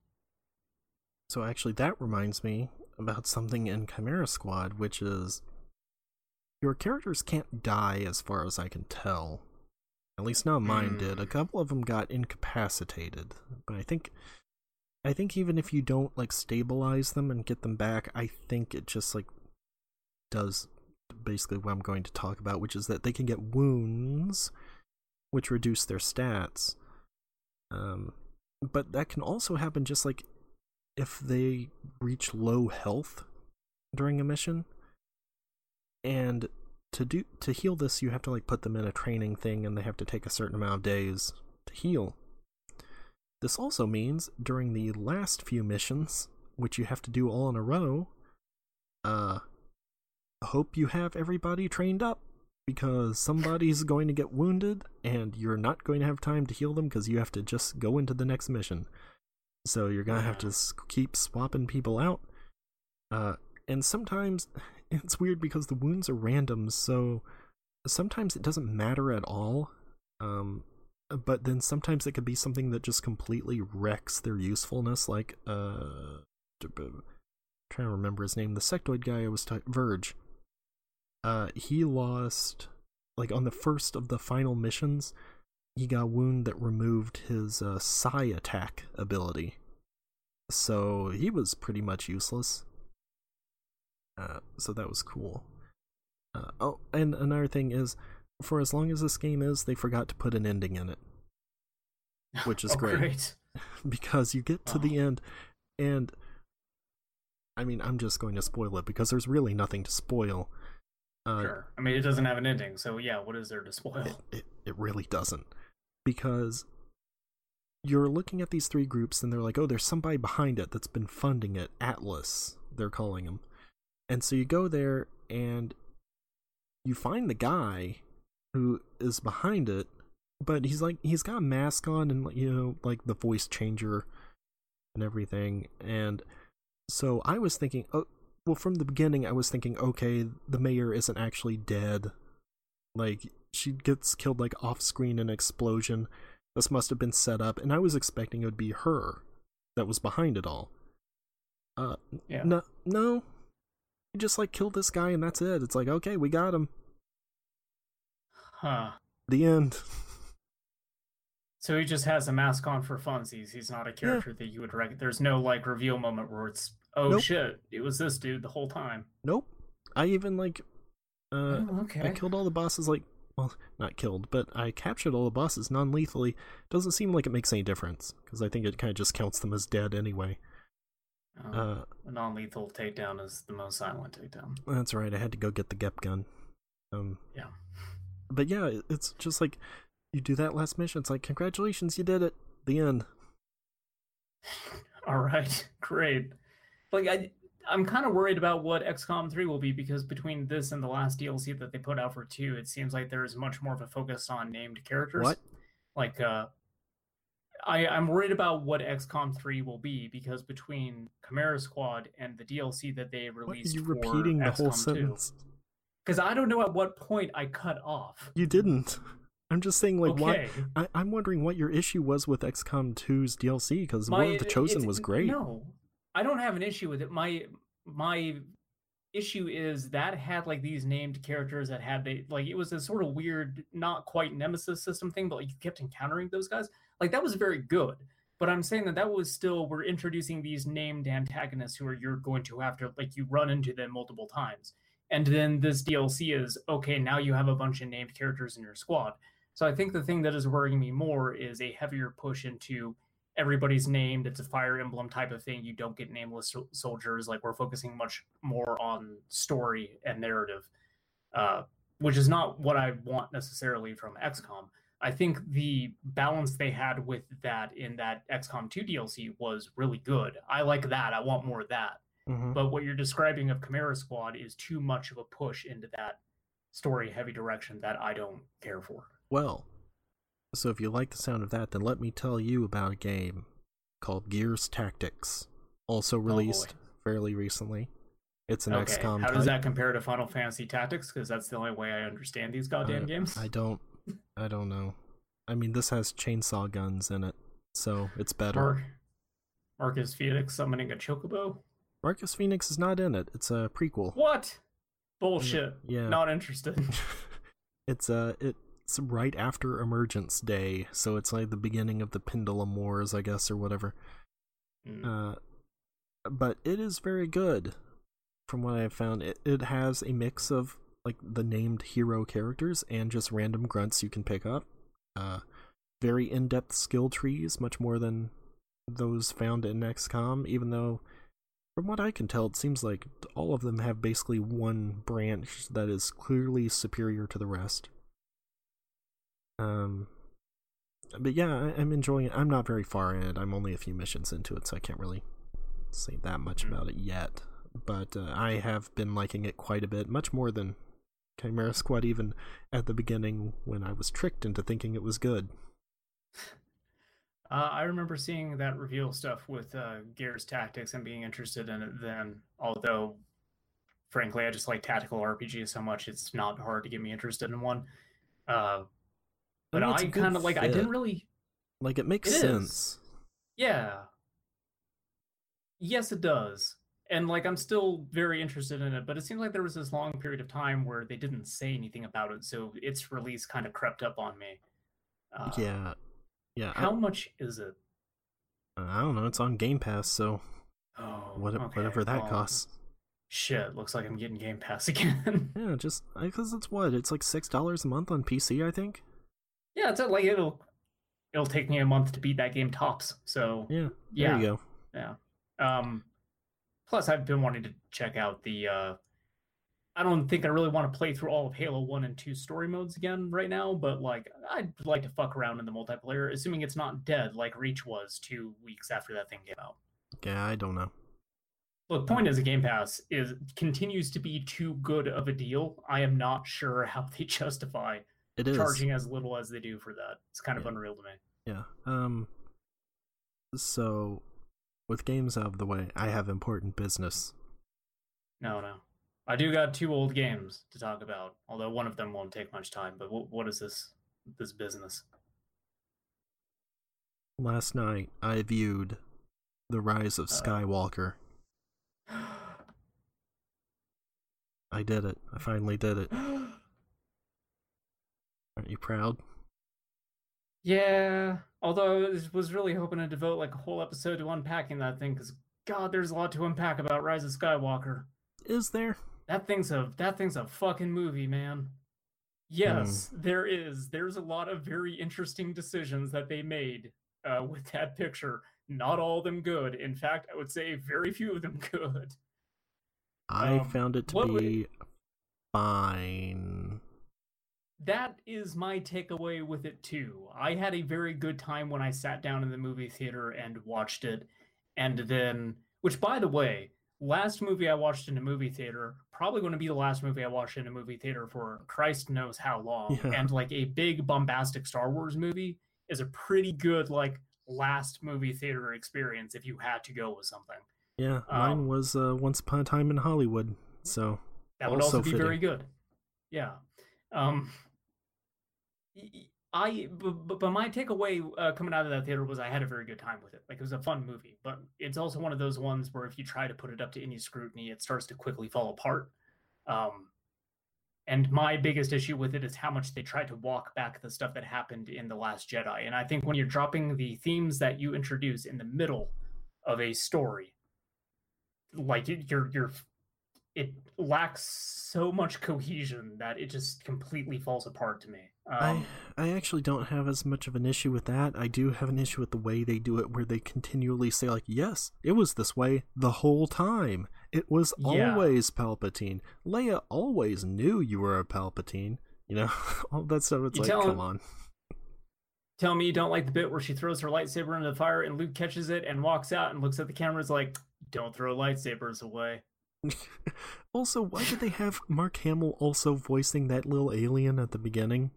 so actually, that reminds me about something in Chimera Squad, which is your characters can't die as far as I can tell. At least not mine mm. did. A hmm. couple of them got incapacitated, but I think I think even if you don't like stabilize them and get them back, I think it just like does basically what I'm going to talk about, which is that they can get wounds which reduce their stats. Um but that can also happen just like if they reach low health during a mission. And to do to heal this, you have to like put them in a training thing, and they have to take a certain amount of days to heal. This also means during the last few missions, which you have to do all in a row, uh, hope you have everybody trained up because somebody's going to get wounded and you're not going to have time to heal them because you have to just go into the next mission. So you're gonna have to keep swapping people out. Uh, and sometimes it's weird because the wounds are random, so sometimes it doesn't matter at all. Um, but then sometimes it could be something that just completely wrecks their usefulness, like uh, trying to remember his name, the sectoid guy I was t- Verge. Uh, he lost like on the first of the final missions, he got a wound that removed his uh, psi attack ability, so he was pretty much useless. Uh, so that was cool. Uh, oh, and another thing is, for as long as this game is, they forgot to put an ending in it, which is Oh, great because you get to the end, and I mean, I'm just going to spoil it because there's really nothing to spoil. Uh, Sure. I mean, it doesn't have an ending, so yeah, what is there to spoil? it, it, it really doesn't because you're looking at these three groups and they're like oh there's somebody behind it that's been funding it atlas they're calling him and so you go there and you find the guy who is behind it but he's like he's got a mask on and you know like the voice changer and everything. And so i was thinking oh well from the beginning i was thinking okay the mayor isn't actually dead. Like she gets killed like off screen in an explosion. This must have been set up and i was expecting it would be her that was behind it all. Uh Yeah. no no you just like kill this guy and that's it it's like okay we got him Huh. the end So he just has a mask on for funsies. He's not a character that you would recognize. There's no like reveal moment where it's oh Nope. shit, it was this dude the whole time. nope i even like uh oh, okay. i killed all the bosses like well not killed but i captured all the bosses non-lethally doesn't seem like it makes any difference because i think it kind of just counts them as dead anyway Uh a non-lethal takedown is the most silent takedown. That's right. I had to go get the Gep gun. Um, Yeah. but yeah, it's just like you do that last mission. It's like congratulations, you did it. The end. All right, great. Like I, I'm kind of worried about what XCOM 3 will be because between this and the last DLC that they put out for two, it seems like there is much more of a focus on named characters. What? Like, uh, I I'm worried about what XCOM 3 will be because between Chimera Squad and the DLC that they What are released you repeating the whole XCOM 2, sentence? because I don't know at what point I cut off. You didn't. I'm just saying, like, what? okay. I, I'm wondering what your issue was with XCOM 2's DLC because War of the Chosen was great. No, I don't have an issue with it. My my issue is that had like these named characters that had they like it was a sort of weird, not quite nemesis system thing, but like you kept encountering those guys. Like that was very good. But I'm saying that that was still we're introducing these named antagonists who are you're going to have to like you run into them multiple times. And then this DLC is okay, now you have a bunch of named characters in your squad. So I think the thing that is worrying me more is a heavier push into everybody's named. It's a fire emblem type of thing. You don't get nameless sol- soldiers. Like we're focusing much more on story and narrative, uh, which is not what I want necessarily from XCOM. I think the balance they had with that in that XCOM 2 DLC was really good. I like that. I want more of that. Mhm. But what you're describing of Chimera Squad is too much of a push into that story heavy direction that I don't care for. Well, so if you like the sound of that, then let me tell you about a game called Gears Tactics, also released fairly recently. It's an Oh, okay. XCOM. How does type. that compare to Final Fantasy Tactics? Because that's the only way I understand these goddamn Uh, games. I don't. I don't know. I mean, this has chainsaw guns in it, so it's better. Mark, Marcus Fenix summoning a chocobo? Marcus Fenix is not in it. It's a prequel. What? Bullshit. Yeah. Not interested. it's uh it's right after Emergence Day, so it's like the beginning of the Pendulum Wars, I guess, or whatever. Mm. Uh, but it is very good. From what I've found, it it has a mix of like the named hero characters and just random grunts you can pick up. Uh, very in-depth skill trees, much more than those found in XCOM. Even though From what I can tell, it seems like all of them have basically one branch that is clearly superior to the rest. Um, but yeah, I, I'm enjoying it. I'm not very far in it. I'm only a few missions into it, so I can't really say that much Mm. about it yet. But uh, I have been liking it quite a bit, much more than Chimera Squad, even at the beginning when I was tricked into thinking it was good. Uh, I remember seeing that reveal stuff with uh, Gears Tactics and being interested in it then. Although, frankly, I just like tactical RPGs so much, it's not hard to get me interested in one. Uh, but mean, I a good kind of like, I didn't really. Like it makes It is. sense. Yeah. Yes, it does. And like, I'm still very interested in it, but it seems like there was this long period of time where they didn't say anything about it, so its release kind of crept up on me. Uh, yeah, yeah. I- How much is it? I don't know. It's on Game Pass, so Oh, what, okay, whatever that well, costs. Shit, looks like I'm getting Game Pass again. Yeah, just because it's what it's like six dollars a month on PC, I think. yeah, it's uh, like it'll it'll take me a month to beat that game tops. So Yeah, yeah, there you go. yeah. Um, plus I've been wanting to check out the. uh I don't think I really want to play through all of Halo One and Two story modes again right now, but like I'd like to fuck around in the multiplayer, assuming it's not dead like Reach was two weeks after that thing came out. Yeah, I don't know. Look, point is, a Game Pass is continues to be too good of a deal. I am not sure how they justify It is. charging as little as they do for that. It's kind of Yeah. unreal to me. Yeah. Um. So, with games out of the way, I have important business. No, no. I do got two old games to talk about, although one of them won't take much time. But what, what is this this business? Last night, I viewed the rise of Uh. Skywalker. I did it. I finally did it. Aren't you proud? yeah. Although I was- really hoping to devote like a whole episode to unpacking that thing, because God, there's a lot to unpack about Rise of Skywalker. Is there? That thing's a that thing's a fucking movie, man. Yes, there is. There's a lot of very interesting decisions that they made uh, with that picture. Not all of them good. In fact, I would say very few of them good. I Um, found it to what would- be fine. That is my takeaway with it too. I had a very good time when I sat down in the movie theater and watched it. And then, which by the way, last movie I watched in a movie theater, probably going to be the last movie I watched in a movie theater for Christ knows how long. Yeah. And like a big bombastic Star Wars movie is a pretty good like last movie theater experience if you had to go with something. Yeah, mine Um, was uh, Once Upon a Time in Hollywood. So That would Also also be fitting. very good. Yeah. Um I but, but- my takeaway uh, coming out of that theater was I had a very good time with it. Like it was a fun movie, but it's also one of those ones where if you try to put it up to any scrutiny, it starts to quickly fall apart. Um and my biggest issue with it is how much they try to walk back the stuff that happened in The Last Jedi. And I think when you're dropping the themes that you introduce in the middle of a story, like you're you're it lacks so much cohesion that it just completely falls apart to me. Um, I I actually don't have as much of an issue with that. I do have an issue with the way they do it, where they continually say like, "Yes, it was this way the whole time. It was Yeah. always Palpatine. Leia always knew you were a Palpatine." You know, all that stuff. It's You like, tell- come on. tell me you don't like the bit where she throws her lightsaber into the fire and Luke catches it and walks out and looks at the camera. Is like, don't throw lightsabers away. also, why did they have Mark Hamill also voicing that little alien at the beginning?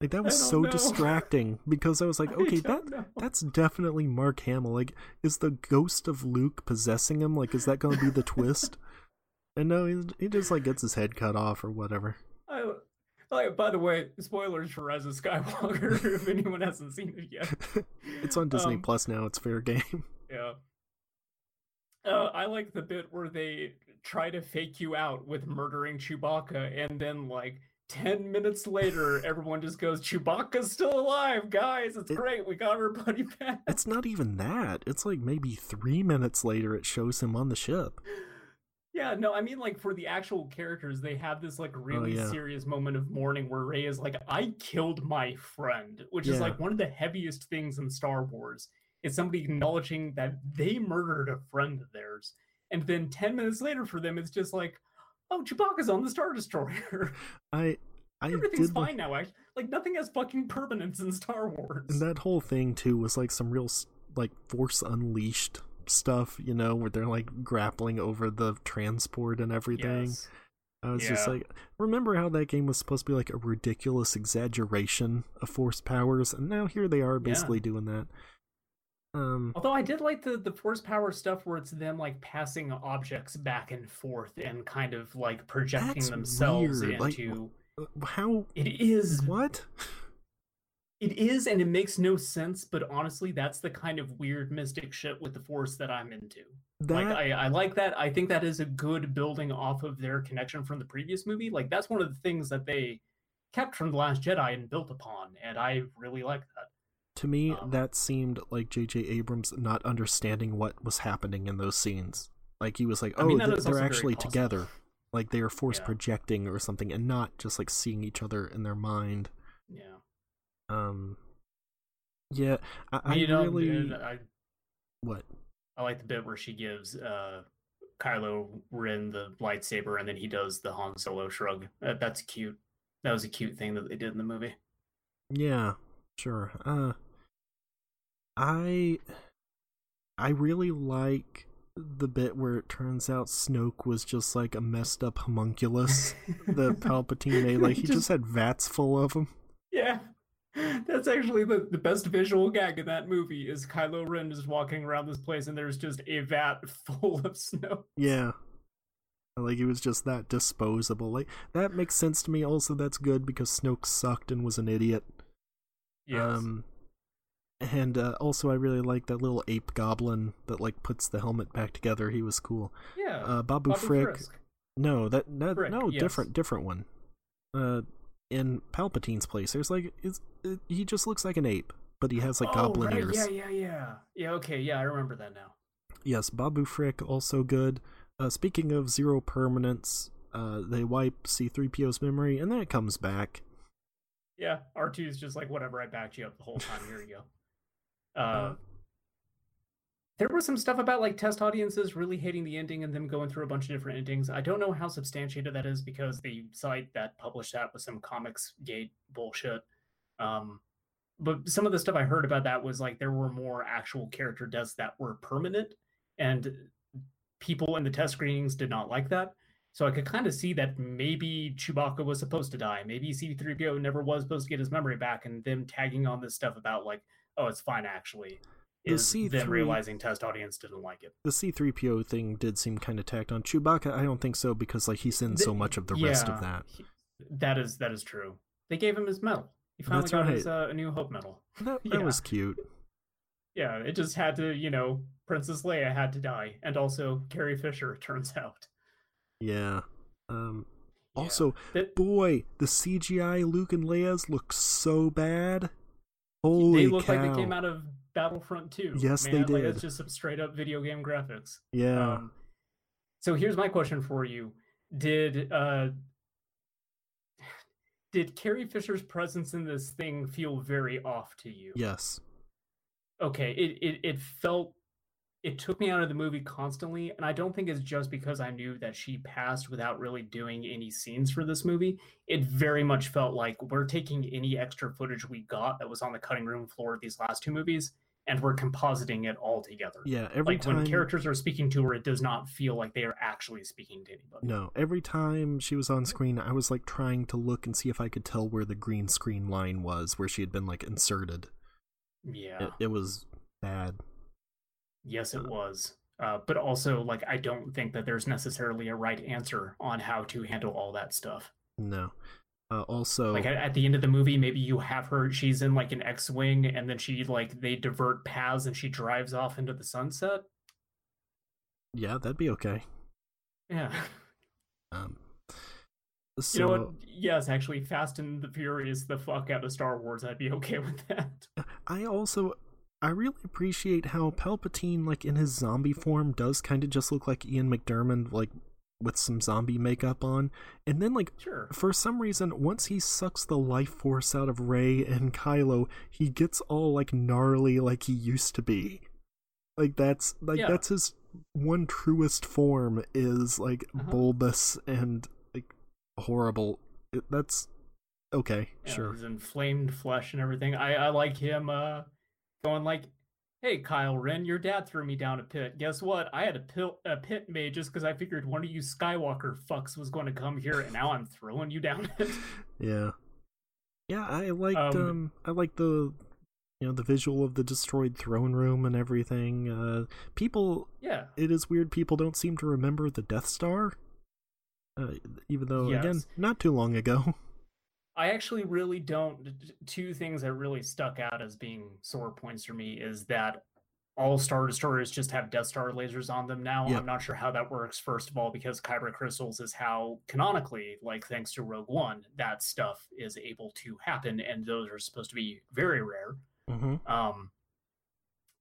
Like that was so know. distracting because I was like, okay, that know. that's definitely Mark Hamill. Like, is the ghost of Luke possessing him? Like, is that going to be the twist? And no, he, he just like gets his head cut off or whatever. I, like, by the way, spoilers for Rise of Skywalker if anyone hasn't seen it yet. it's on Disney Um, Plus now. It's fair game. Yeah. Uh, I like the bit where they try to fake you out with murdering Chewbacca, and then like ten minutes later, everyone just goes, "Chewbacca's still alive, guys! It's It- great. We got our buddy back." It's not even that. It's like maybe three minutes later it shows him on the ship. Yeah, no, I mean like for the actual characters, they have this like oh, really Oh, yeah. serious moment of mourning where Rey is like, "I killed my friend," which is like one of the heaviest things in Star Wars. Is somebody acknowledging that they murdered a friend of theirs, and then 10 minutes later for them, it's just like, oh, Chewbacca's on the Star Destroyer. I I Everything's did fine now. Actually, like nothing has fucking permanence in Star Wars. And that whole thing too was like some real like Force Unleashed stuff, you know, where they're like grappling over the transport and everything. Yes. I was just like, remember how that game was supposed to be like a ridiculous exaggeration of Force powers, and now here they are basically doing that. Um, Although I did like the the force power stuff where it's them like passing objects back and forth and kind of like projecting themselves weird, like, into. how? it is What? It is, and it makes no sense. But honestly, that's the kind of weird mystic shit with the force that I'm into. That Like I, I like that. I think that is a good building off of their connection from the previous movie. Like that's one of the things that they kept from the Last Jedi and built upon, and I really like that. To me, um, that seemed like J.J. Abrams not understanding what was happening in those scenes. Like he was like, I "Oh, mean, that th- is they're actually together." Like they are force Yeah. projecting or something, and not just like seeing each other in their mind. Yeah, Um, yeah, I, I you know, really dude, I what? I like the bit where she gives uh Kylo Ren the lightsaber, and then he does the Han Solo shrug. That, that's cute. That was a cute thing that they did in the movie. Yeah, sure. Uh I I really like the bit where it turns out Snoke was just like a messed up homunculus that Palpatine made. Like he just, had vats full of them. Yeah. That's actually the, the best visual gag in that movie is Kylo Ren just walking around this place and there's just a vat full of snow. Yeah. Like he was just that disposable. Like that makes sense to me. Also, that's good because Snoke sucked and was an idiot. Yes. Um, and uh, also, I really like that little ape goblin that like puts the helmet back together. He was cool. yeah. Uh, Babu, Babu Frik. Frisk. No, that that Frik, no yes. different different one. Uh, in Palpatine's place, there's like is it, he just looks like an ape, but he has like oh, goblin right. ears. Yeah, yeah, yeah. Yeah, okay, yeah, I remember that now. Yes, Babu Frik also good. Uh, speaking of zero permanence, uh, they wipe C-3PO's memory and then it comes back. Yeah, R2 is just like, whatever, I backed you up the whole time. Here you go. Uh, there was some stuff about like test audiences really hating the ending and them going through a bunch of different endings. I don't know how substantiated that is because the site that published that was some comics gate bullshit. Um, but some of the stuff I heard about that was like there were more actual character deaths that were permanent, and people in the test screenings did not like that. So I could kind of see that maybe Chewbacca was supposed to die. Maybe C3PO never was supposed to get his memory back, and them tagging on this stuff about like, oh, it's fine actually, The is C3 them realizing test audience didn't like it. The C-3PO thing did seem kind of tacked on. Chewbacca, I don't think so because like he's in so much of the rest of that. he- that is that is true. They gave him his medal. He finally That's got his right. uh, New Hope medal. That, that yeah. was cute. Yeah, it just had to, you know, Princess Leia had to die, and also Carrie Fisher. It turns out. Yeah. Um. Yeah. Also, That- boy, the CGI Luke and Leia's look so bad. Holy they look cow! like they came out of Battlefront 2. Yes, they man. Like, did. it's just some straight up video game graphics. yeah. Um, so here's my question for you: Did uh, did Carrie Fisher's presence in this thing feel very off to you? yes. Okay, it, it it felt it took me out of the movie constantly, and I don't think it's just because I knew that she passed without really doing any scenes for this movie. It very much felt like we're taking any extra footage we got that was on the cutting room floor of these last two movies, and we're compositing it all together. Yeah. Every like time. when characters are speaking to her, it does not feel like they are actually speaking to anybody. No, every time she was on screen, I was like trying to look and see if I could tell where the green screen line was, where she had been like inserted. Yeah. It, it was bad. Yes, it was. Uh, but also, like, I don't think that there's necessarily a right answer on how to handle all that stuff. No. Uh, also, Like at, at the end of the movie, maybe you have her. She's in like an X-wing, and then she like they divert paths, and she drives off into the sunset. yeah, that'd be okay. Yeah. Um, so you know what? Yes, actually, Fast and the Furious the fuck out of Star Wars. I'd be okay with that. I also I really appreciate how Palpatine, like in his zombie form, does kind of just look like Ian McDiarmid, like with some zombie makeup on, and then like Sure. for some reason, once he sucks the life force out of Rey and Kylo, he gets all like gnarly like he used to be. Like that's like Yeah. that's his one truest form is like Uh-huh. bulbous and like horrible. It, that's okay, Yeah, sure. His inflamed flesh and everything. I, I like him uh going like, Hey Kylo Ren, your dad threw me down a pit. Guess what? I had a pit a pit made just because I figured one of you Skywalker fucks was going to come here and now I'm throwing you down it. Yeah, yeah. I liked um, Um, I like the you know the visual of the destroyed throne room and everything. Uh, people, yeah. it is weird. People don't seem to remember the Death Star, uh, even though again, not too long ago. I actually really don't. Two things that really stuck out as being sore points for me is that all Star Destroyers just have Death Star lasers on them now. Yep. I'm not sure how that works, first of all, because Kyber crystals is how, canonically, like thanks to Rogue One, that stuff is able to happen, and those are supposed to be very rare. hmm Um,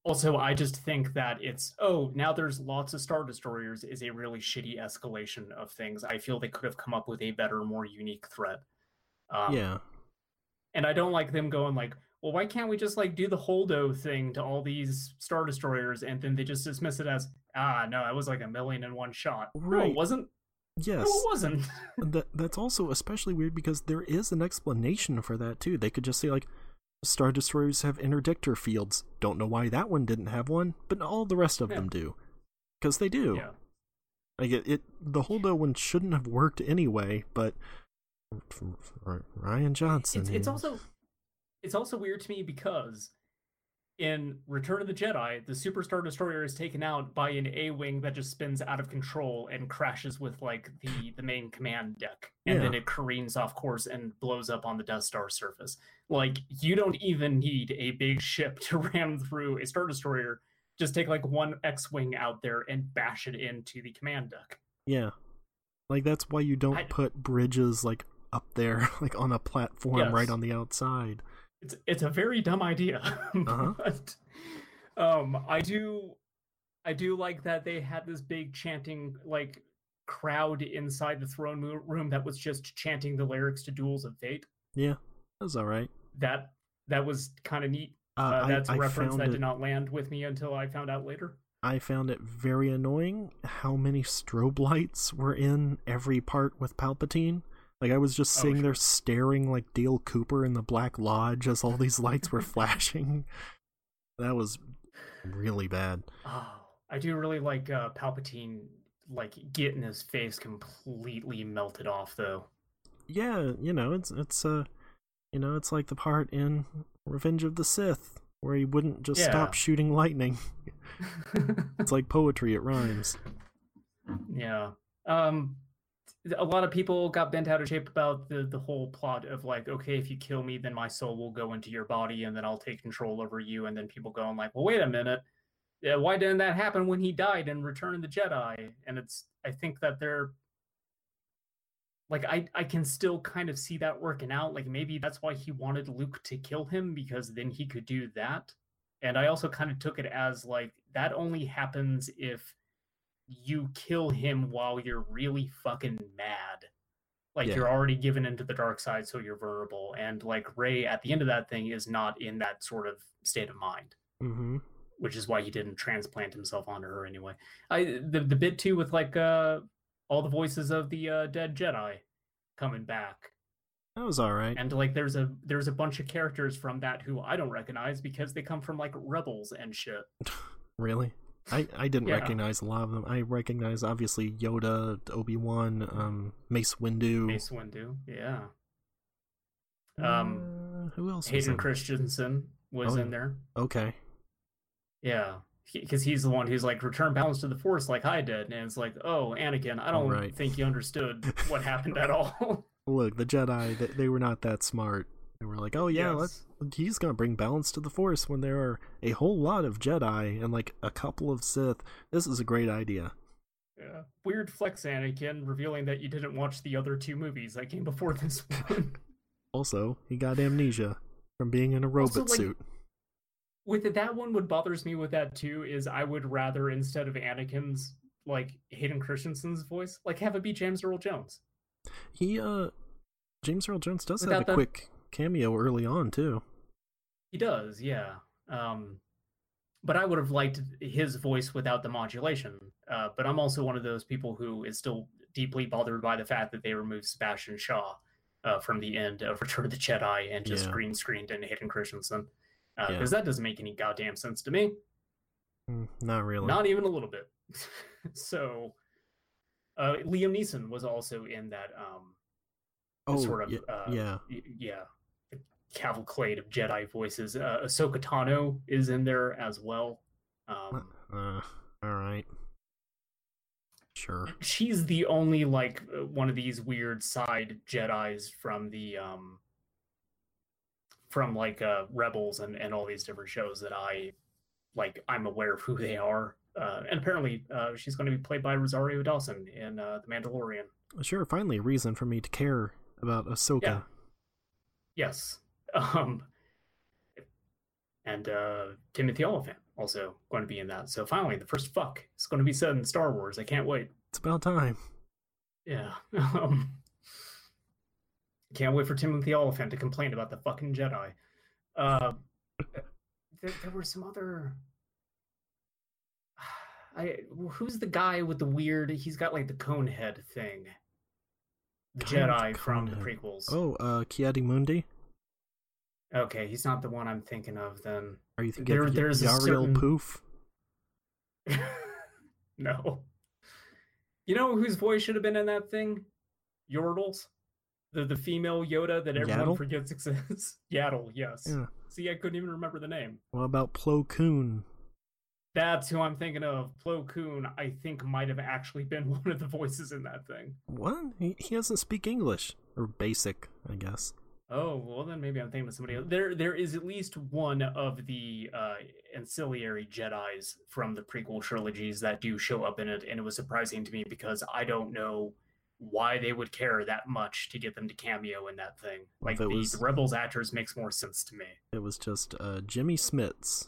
also, I just think that it's oh now there's lots of star destroyers is a really shitty escalation of things. I feel they could have come up with a better, more unique threat. Um, yeah, and I don't like them going like, well, why can't we just like do the holdo thing to all these star destroyers, and then they just dismiss it as ah no, that was like a million in one shot. No, Right. it wasn't. yes. No, it wasn't. that that's also especially weird because there is an explanation for that too. They could just say like Star Destroyers have interdictor fields. Don't know why that one didn't have one, but all the rest of Yeah. them do. Because they do. yeah. Like it, it the Holdo one shouldn't have worked anyway, but Rian Johnson. it's, it's also it's also weird to me because in Return of the Jedi, the Superstar Destroyer is taken out by an A wing that just spins out of control and crashes with like the the main command deck, and then it careens off course and blows up on the Death Star surface. Like you don't even need a big ship to ram through a Star Destroyer. Just take like one X wing out there and bash it into the command deck. yeah. Like that's why you don't I- put bridges like up there, like on a platform right on the outside. it's it's a very dumb idea Uh-huh. but um i do i do like that they had this big chanting like crowd inside the throne room that was just chanting the lyrics to duels of fate Yeah, that's all right. that that was kind of neat Uh, uh, that's a I reference that it, did not land with me until i found out later I found it very annoying how many strobe lights were in every part with Palpatine. Like I was just Oh, sitting sure. there staring like Dale Cooper in the Black Lodge as all these lights were flashing. That was really bad. oh i do really like uh palpatine like getting his face completely melted off though Yeah, you know, it's it's uh you know, it's like the part in Revenge of the Sith where he wouldn't just Yeah. stop shooting lightning. It's like poetry, it rhymes. Yeah. Um a lot of people got bent out of shape about the the whole plot of like, okay, if you kill me, then my soul will go into your body and then I'll take control over you. And then people going like, well, wait a minute. Why didn't that happen when he died in Return of the Jedi? And it's I think that they're like I I can still kind of see that working out. Like maybe that's why he wanted Luke to kill him because then he could do that. And I also kind of took it as like that only happens if you kill him while you're really fucking mad. Like Yeah. you're already given into the dark side, so you're vulnerable. And like Rey at the end of that thing is not in that sort of state of mind, Mm-hmm. which is why he didn't transplant himself onto her anyway. I the the bit too with like uh all the voices of the uh, dead Jedi coming back. That was alright. And like there's a there's a bunch of characters from that who I don't recognize because they come from like rebels and shit. Really? I, I didn't Yeah. recognize a lot of them. I recognize obviously Yoda, Obi Wan, um, Mace Windu. Mace Windu, yeah. Um, Uh, who else? Hayden in? Christensen was Oh, in there. Okay. Yeah, because he's the one who's like return balance to the Force, like I did, and it's like, oh, Anakin, I don't right. think you understood what happened at all. Look, the Jedi, they, they were not that smart. They were like, oh yeah, let's. He's gonna bring balance to the Force when there are a whole lot of Jedi and like a couple of Sith. This is a great idea. Yeah. Weird flex, Anakin, revealing that you didn't watch the other two movies that came before this one. Also, he got amnesia from being in a robot Also, like, suit. with it, that one, what bothers me with that too is I would rather instead of Anakin's like Hayden Christensen's voice, like have it be James Earl Jones. He uh, James Earl Jones does have a quick cameo early on too. He does, yeah. Um but I would have liked his voice without the modulation. Uh, but I'm also one of those people who is still deeply bothered by the fact that they removed Sebastian Shaw uh, from the end of Return of the Jedi and just Yeah. green screened in Hayden Christensen. Yeah. Because that doesn't make any goddamn sense to me. Mm, Not really. Not even a little bit. so, uh, Liam Neeson was also in that um, oh, sort of yeah, uh, yeah. yeah cavalcade of Jedi voices. Uh, Ahsoka Tano is in there as well. Um, Uh, all right. Sure. she's the only like uh, one of these weird side Jedi's from the um from like uh Rebels and and all these different shows that I like I'm aware of who they are. Uh, and apparently, uh, she's going to be played by Rosario Dawson in uh, The Mandalorian. Sure. Finally, a reason for me to care about Ahsoka. Yeah. Yes. Um, and uh, Timothy Olyphant also going to be in that. So finally, the first fuck is going to be said in Star Wars. I can't wait. It's about time. Yeah. Um, can't wait for Timothy Olyphant to complain about the fucking Jedi. Uh, there, there were some other. I who's the guy with the weird? He's got like the cone head thing. The Jedi from the prequels. Oh, uh, Ki-Adi-Mundi. Okay, he's not the one I'm thinking of then. Are you thinking There- of there's a Yarael certain- Poof? no. You know whose voice should have been in that thing? Yordles. The the female Yoda that everyone Yaddle? forgets exists. Yaddle, yes. Yeah. See, I couldn't even remember the name. What about Plo Koon? That's who I'm thinking of. Plo Koon, I think, might have actually been one of the voices in that thing. What? He, he doesn't speak English. Or basic, I guess. Oh, well then maybe I'm thinking of somebody else. There there is at least one of the uh ancillary Jedi's from the prequel trilogies that do show up in it, and it was surprising to me because I don't know why they would care that much to get them to cameo in that thing. Like the, was- the Rebels actors makes more sense to me. It was just uh, Jimmy Smits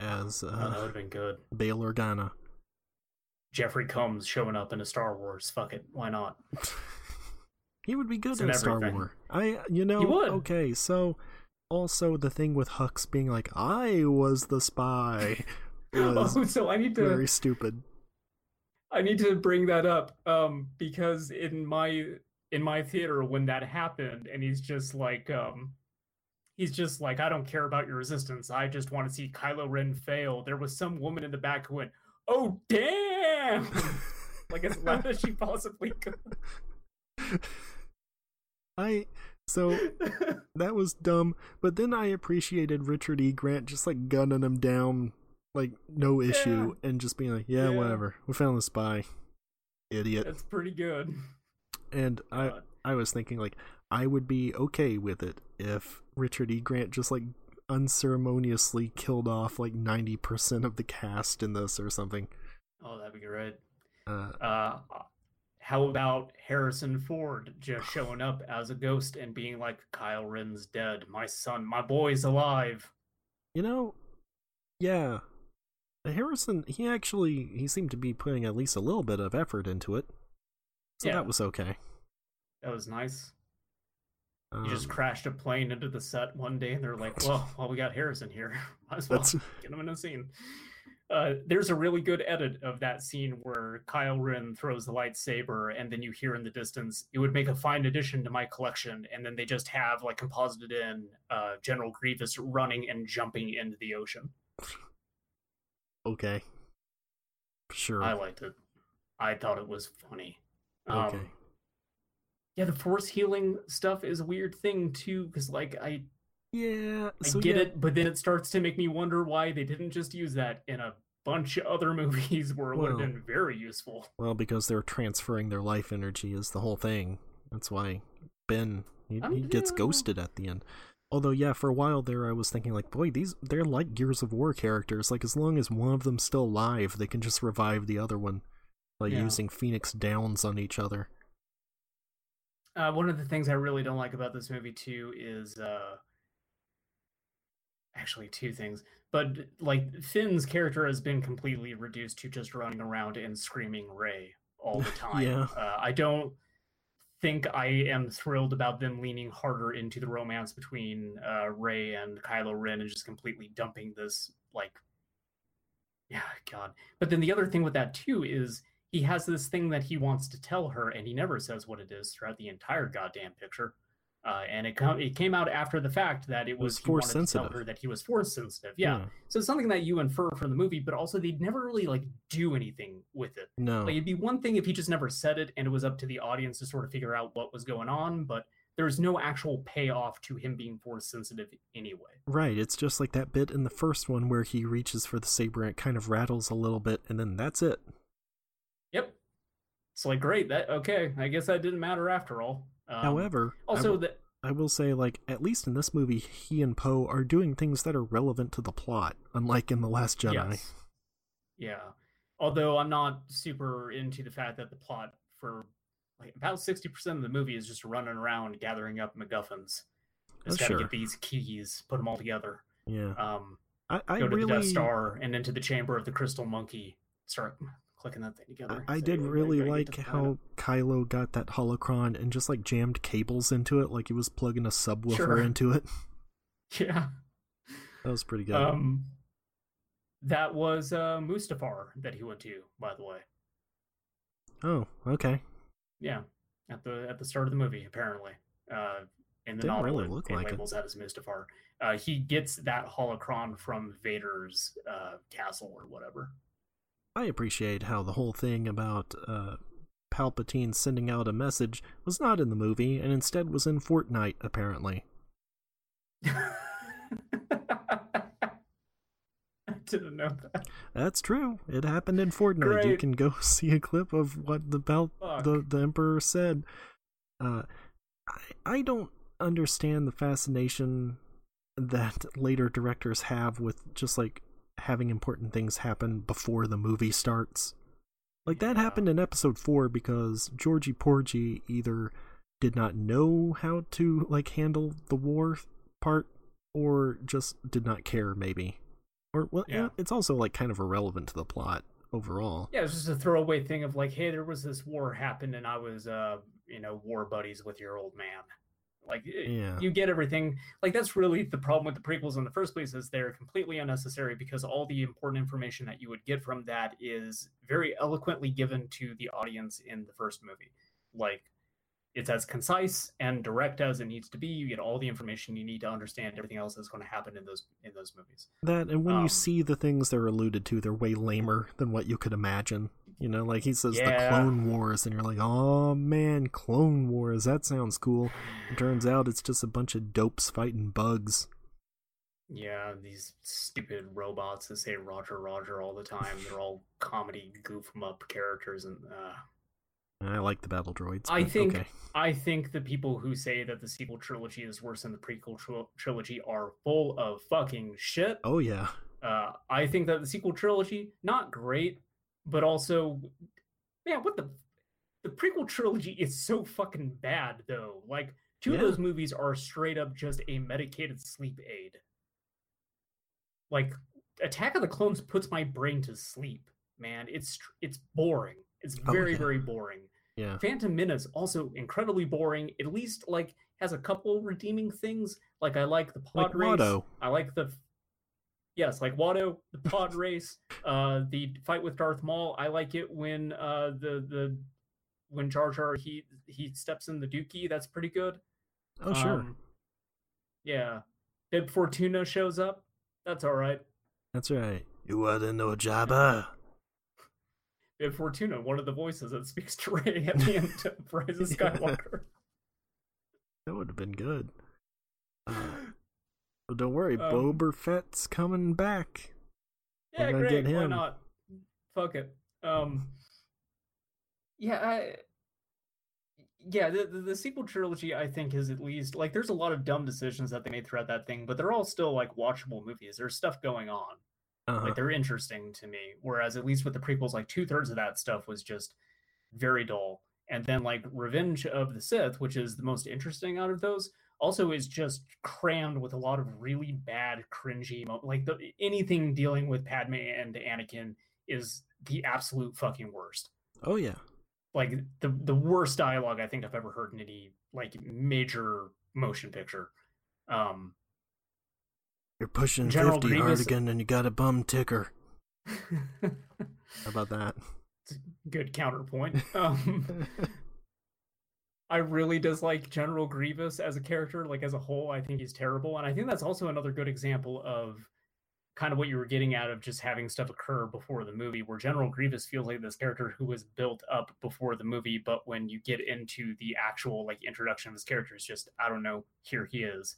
as Oh, that would uh, have been good. Bail Organa. Jeffrey Combs showing up in a Star Wars. Fuck it, why not? he would be good in Star. Wars. I, you know, would. okay, so also the thing with Hux being like, I was the spy was Oh, so I need to very stupid. I need to bring that up um, because in my in my theater when that happened, and he's just like um, he's just like I don't care about your resistance. I just want to see Kylo Ren fail. There was some woman in the back who went, "Oh damn!" like as loud as she possibly could. I so that was dumb, but then I appreciated Richard E. Grant just like gunning him down like no issue and just being like, yeah, Yeah. whatever. We found the spy. Idiot. That's pretty good. And I Uh, I was thinking like I would be okay with it if Richard E. Grant just like unceremoniously killed off like 90% of the cast in this or something. oh, that'd be great. Uh Uh, how about Harrison Ford just showing up as a ghost and being like, "Kylo Ren's dead. My son, my boy's alive." you know, yeah. Harrison, he actually he seemed to be putting at least a little bit of effort into it. So Yeah. that was okay. That was nice. Um, You just crashed a plane into the set one day, and they're like, "Well, well, we got Harrison here. Might as well get him in a scene." Uh, there's a really good edit of that scene where Kylo Ren throws the lightsaber, and then you hear in the distance, "It would make a fine addition to my collection." And then they just have like composited in uh, General Grievous running and jumping into the ocean. okay. Sure. I liked it. I thought it was funny. Okay. Um, yeah, the force healing stuff is a weird thing too, because like I yeah. I So get yeah, it, but then it starts to make me wonder why they didn't just use that in a bunch of other movies where it would have been very useful. Well, because they're transferring their life energy is the whole thing. That's why Ben he, he gets ghosted at the end. Although, yeah, for a while there, I was thinking like, boy, these they're like Gears of War characters. Like, as long as one of them's still alive, they can just revive the other one, like Yeah. using Phoenix Downs on each other. Uh, one of the things I really don't like about this movie too is uh, actually two things, but like Finn's character has been completely reduced to just running around and screaming Rey all the time. Yeah. uh, I don't think I am thrilled about them leaning harder into the romance between uh, Rey and Kylo Ren and just completely dumping this like Yeah, God. But then the other thing with that too is he has this thing that he wants to tell her, and he never says what it is throughout the entire goddamn picture. Uh, and it com- it came out after the fact that it was, was force wanted to tell sensitive. her that he was force sensitive. Yeah. Yeah. So it's something that you infer from the movie, but also they'd never really like do anything with it. No. Like it'd be one thing if he just never said it and it was up to the audience to sort of figure out what was going on, but there's no actual payoff to him being force sensitive anyway. Right, it's just like that bit in the first one where he reaches for the saber and it kind of rattles a little bit, and then that's it. Yep. It's like great. That okay. I guess that didn't matter after all. Um, However, also will- that I will say, like, at least in this movie, he and Poe are doing things that are relevant to the plot, unlike in The Last Jedi. yes. Yeah. Although I'm not super into the fact that the plot for like about sixty percent of the movie is just running around gathering up MacGuffins. Just Oh, gotta sure. get these keys, put them all together. Yeah, Um, I, I go to really, the Death Star and into the chamber of the Crystal Monkey. Start clicking that thing together. I, I did really like how Kylo got that holocron and just like jammed cables into it, like he was plugging a subwoofer Sure. into it. Yeah. That was pretty good. Um, that was uh, Mustafar that he went to, by the way. oh, okay. Yeah, at the at the start of the movie, apparently. Uh, in the Didn't novel, really look it like it. labels that as Mustafar. Uh, he gets that holocron from Vader's uh, castle or whatever. I appreciate how the whole thing about uh, Palpatine sending out a message was not in the movie and instead was in Fortnite, apparently. I didn't know that. That's true. It happened in Fortnite. You can go see a clip of what the Pal- the the Emperor said. Uh, I I don't understand the fascination that later directors have with just like having important things happen before the movie starts. Like that Yeah. happened in episode 4 because Georgie Porgy either did not know how to like handle the war part or just did not care maybe. Or well Yeah. it's also like kind of irrelevant to the plot overall. Yeah, it's just a throwaway thing of like, hey, there was this war happened, and I was, uh, you know, war buddies with your old man. Like, Yeah. you get everything. Like, that's really the problem with the prequels in the first place is they're completely unnecessary because all the important information that you would get from that is very eloquently given to the audience in the first movie. Like, it's as concise and direct as it needs to be. You get all the information you need to understand everything else that's going to happen in those in those movies. That and when Um, you see the things they're alluded to, they're way lamer than what you could imagine. You know, like he says the Clone Wars, and you're like, oh man, Clone Wars, that sounds cool. It turns out it's just a bunch of dopes fighting bugs. Yeah, these stupid robots that say Roger Roger all the time. They're all comedy goof 'em up characters and uh I like the battle droids. I think okay. I think the people who say that the sequel trilogy is worse than the prequel tril- trilogy are full of fucking shit. Oh yeah, Uh I think that the sequel trilogy not great, but also man, what the the prequel trilogy is so fucking bad though. Like two Yeah. of those movies are straight up just a medicated sleep aid. Like Attack of the Clones puts my brain to sleep, man. It's it's boring. It's Oh, very yeah. very boring. yeah. Phantom Menace also incredibly boring. At least like has a couple redeeming things. Like I like the pod Like race. Watto. I like the yes, like Watto, the pod race, uh, the fight with Darth Maul. I like it when uh the the when Jar Jar he he steps in the Dookie. That's pretty good. Oh sure, Um, yeah, Bib Fortuna shows up. That's all right. that's right. You wanna know Jabba? Bib Fortuna, one of the voices that speaks to Rey at the end of Rise of Skywalker. That would have been good. But don't worry, Um, Boba Fett's coming back. Yeah, great. get Why not? Fuck it. Um, yeah, I, yeah. The, the the sequel trilogy, I think, is at least like there's a lot of dumb decisions that they made throughout that thing, but they're all still like watchable movies. There's stuff going on. Uh-huh. Like they're interesting to me. Whereas at least with the prequels, like two thirds of that stuff was just very dull. And then like Revenge of the Sith, which is the most interesting out of those, also is just crammed with a lot of really bad, cringy, mo- like the, anything dealing with Padme and Anakin is the absolute fucking worst. Oh yeah. Like the the worst dialogue I think I've ever heard in any like major motion picture. Um, You're pushing General 50 Grievous- Harrigan and you got a bum ticker. How about that? Good counterpoint. Um, I really dislike General Grievous as a character, like as a whole. I think he's terrible, and I think that's also another good example of kind of what you were getting out of just having stuff occur before the movie, where General Grievous feels like this character who was built up before the movie, but when you get into the actual like introduction of his character, it's just I don't know, here he is.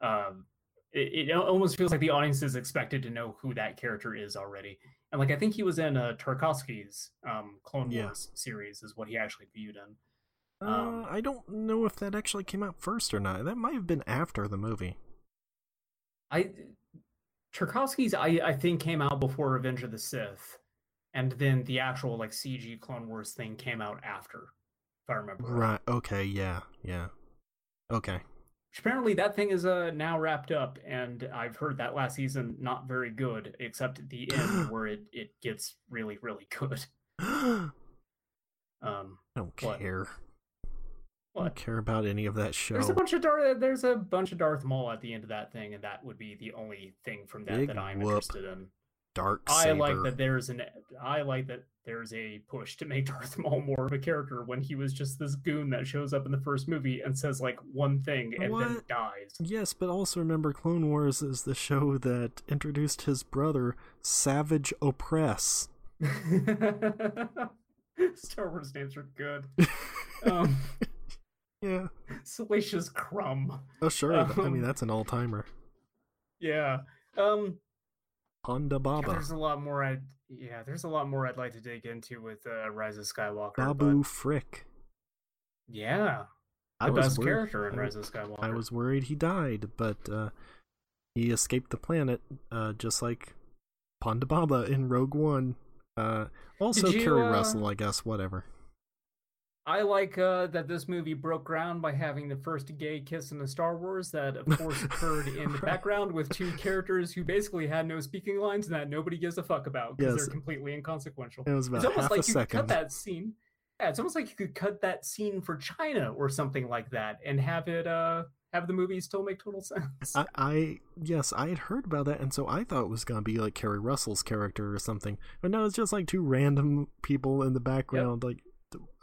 Um, it, it almost feels like the audience is expected to know who that character is already, and like I think he was in uh, Tartakovsky's um, Clone Yeah. Wars series, is what he actually viewed in. Uh, Um, I don't know if that actually came out first or not. That might have been after the movie. I Tartakovsky's I I think came out before Revenge of the Sith, and then the actual like CG Clone Wars thing came out after, if I remember. Right. Okay. Yeah. Yeah. Okay. Which apparently that thing is uh now wrapped up, and I've heard that last season not very good, except at the end where it it gets really really good. um. I don't What? care. I don't care about any of that show. There's a bunch of Darth. There's a bunch of Darth Maul at the end of that thing, and that would be the only thing from that Big that I'm whoop. interested in. Dark I like that there's an I like that there's a push to make Darth Maul more of a character when he was just this goon that shows up in the first movie and says like one thing and then dies. Yes, but also remember Clone Wars is the show that introduced his brother, Savage Oppress. Star Wars names are good. Um, Yeah. Salacious Crumb. Oh, sure. I mean, Um, that's an all timer. Yeah. Um Ponda Baba. there's a lot more I'd yeah, there's a lot more I'd like to dig into with uh, Rise of Skywalker. Babu But Frik. yeah. I The was best worried- character in I- Rise of Skywalker. I was worried he died, but uh, he escaped the planet, uh, just like Ponda Baba in Rogue One. Uh, also, you, Keri uh, Russell, I guess. Whatever. I like uh, that this movie broke ground by having the first gay kiss in the Star Wars that, of course, occurred in the background with two characters who basically had no speaking lines and that nobody gives a fuck about because Yes. they're completely inconsequential. It was about It's almost half like a you could second. cut that scene. Yeah, it's almost like you could cut that scene for China or something like that and have it uh have the movie still make total sense. I, I yes, I had heard about that, and so I thought it was gonna be like Keri Russell's character or something. But no, it's just like two random people in the background. Like,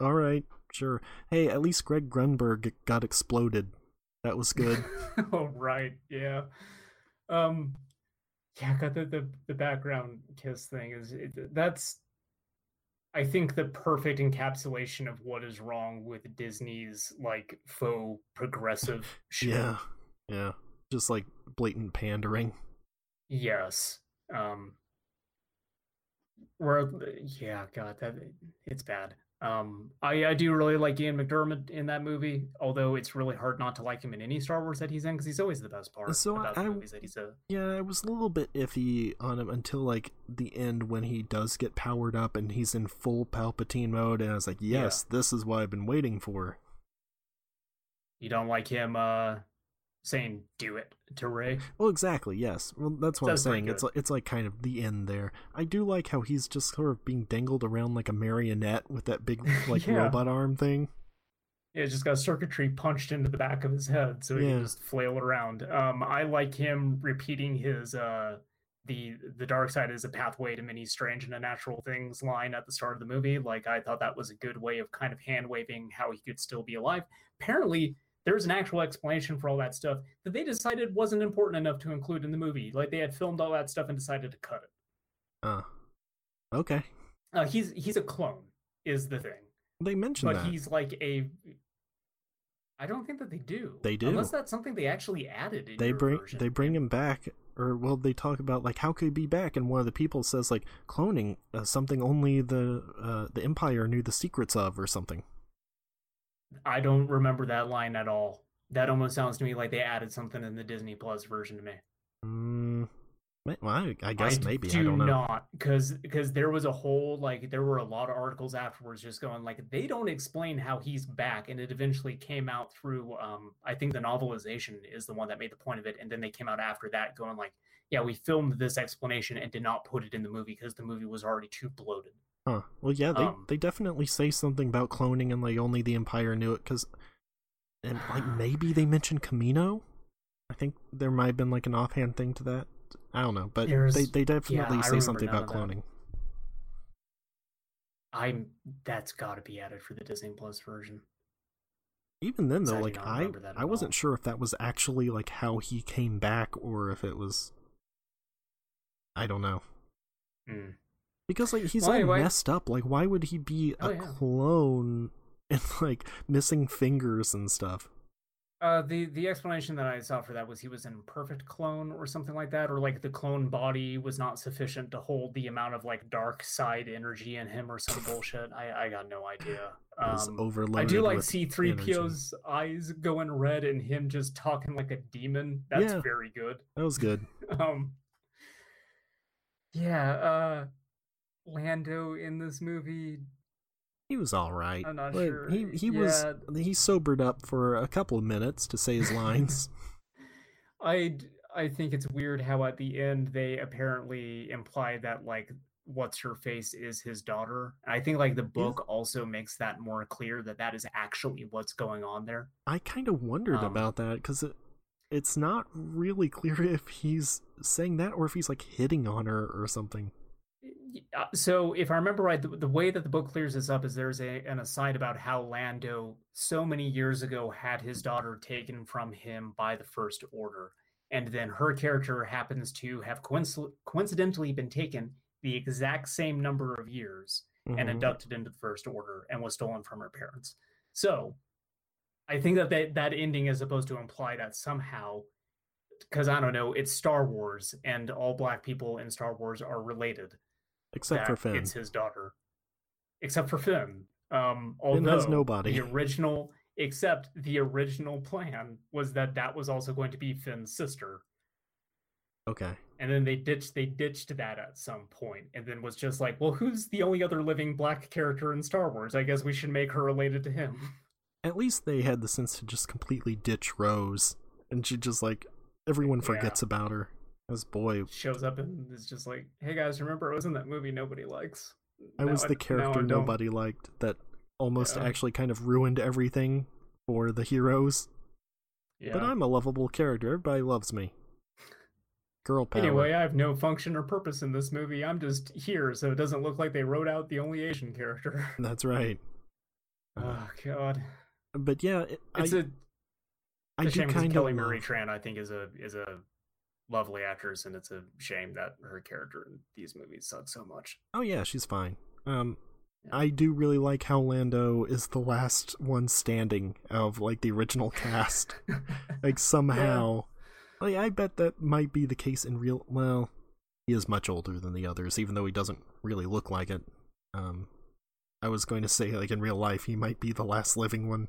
all right, sure. Hey, at least Greg Grunberg got exploded. That was good. oh right, yeah. Um yeah, got the, the the background kiss thing is it, that's I think the perfect encapsulation of what is wrong with Disney's like faux progressive shit. yeah, yeah. Just like blatant pandering. Yes. Um where yeah, god, that it's bad. Um I I do really like Ian McDiarmid in that movie, although it's really hard not to like him in any Star Wars that he's in because he's always the best part So about I- the movies that he's in. Yeah, I was a little bit iffy on him until like the end when he does get powered up and he's in full Palpatine mode, and I was like, yes, this is what I've been waiting for. You don't like him uh saying do it to Rey. Well, exactly. Yes. Well, that's what That's I'm saying. It's like it's like kind of the end there. I do like how he's just sort of being dangled around like a marionette with that big like Yeah. robot arm thing. Yeah, just got circuitry punched into the back of his head so he Yeah. can just flail around. Um, I like him repeating his uh, the the dark side is a pathway to many strange and unnatural things line at the start of the movie. Like I thought that was a good way of kind of hand waving how he could still be alive. Apparently, there's an actual explanation for all that stuff that they decided wasn't important enough to include in the movie. Like they had filmed all that stuff and decided to cut it. Uh, okay. Uh, he's he's a clone, is the thing. They mentioned but that. he's like a I don't think that they do. They do. Unless that's something they actually added in They your bring version. they bring him back, or well, they talk about like how could he be back, and one of the people says like cloning uh, something only the uh, the Empire knew the secrets of, or something. I don't remember that line at all. That almost sounds to me like they added something in the Disney Plus version to me. Mm, well, I, guess I maybe do I don't know. not because because there was a whole like there were a lot of articles afterwards just going like they don't explain how he's back and it eventually came out through um I think the novelization is the one that made the point of it and then they came out after that going like yeah we filmed this explanation and did not put it in the movie because the movie was already too bloated. Huh. Well, yeah, they Um, they definitely say something about cloning and like only the Empire knew it because, and like maybe they mentioned Kamino. I think there might have been like an offhand thing to that. I don't know, but they they definitely I say something about cloning. I'm that's got to be added for the Disney Plus version. Even then, though, I like I I wasn't all. sure if that was actually like how he came back or if it was. I don't know Mm. Because like he's all anyway. messed up. Like, why would he be Oh, a yeah. clone and like missing fingers and stuff? Uh, the the explanation that I saw for that was he was an imperfect clone or something like that, or like the clone body was not sufficient to hold the amount of like dark side energy in him or some bullshit. I I got no idea. Um, overloaded. I do like C three PO's eyes going red and him just talking like a demon. That's Yeah. very good. That was good. Um, yeah. Uh, Lando in this movie He was all right. I'm not Like, sure. He he was he sobered up for a couple of minutes to say his lines. I I think it's weird how at the end they apparently imply that like what's her face is his daughter. I think like the book also makes that more clear that that is actually what's going on there. I kind of wondered Um, about that because it, it's not really clear if he's saying that or if he's like hitting on her or something. Uh, So if I remember right, the, the way that the book clears this up is there's a an aside about how Lando so many years ago had his daughter taken from him by the First Order, and then her character happens to have coinc- coincidentally been taken the exact same number of years and Mhm. inducted into the First Order and was stolen from her parents. So I think that that, that ending is supposed to imply that somehow, because I don't know, it's Star Wars and all black people in Star Wars are related Except for Finn. It's his daughter, except for Finn. Um, Finn although has nobody. The original, except the original plan was that that was also going to be Finn's sister, Okay. and then they ditched they ditched that at some point, and then was just like, well, who's the only other living black character in Star Wars? I guess we should make her related to him. At least they had the sense to just completely ditch Rose, and she just like everyone Yeah. forgets about her. As boy, Shows up and is just like, hey guys, remember I was in that movie nobody likes. I Now was the now character I don't." nobody liked that almost Yeah. actually kind of ruined everything for the heroes. Yeah. But I'm a lovable character. Everybody loves me. Girl power. Anyway, I have no function or purpose in this movie. I'm just here, so it doesn't look like they wrote out the only Asian character. That's right. Oh God, but yeah, it, it's I, a, I a shame kind Kelly of Marie Tran, I think, is a is a lovely actress, and it's a shame that her character in these movies sucks so much. Oh yeah, she's fine. Um, Yeah. I do really like how Lando is the last one standing of like the original cast. like somehow, like I bet that might be the case in real. Well, he is much older than the others, even though he doesn't really look like it. Um, I was going to say like in real life he might be the last living one.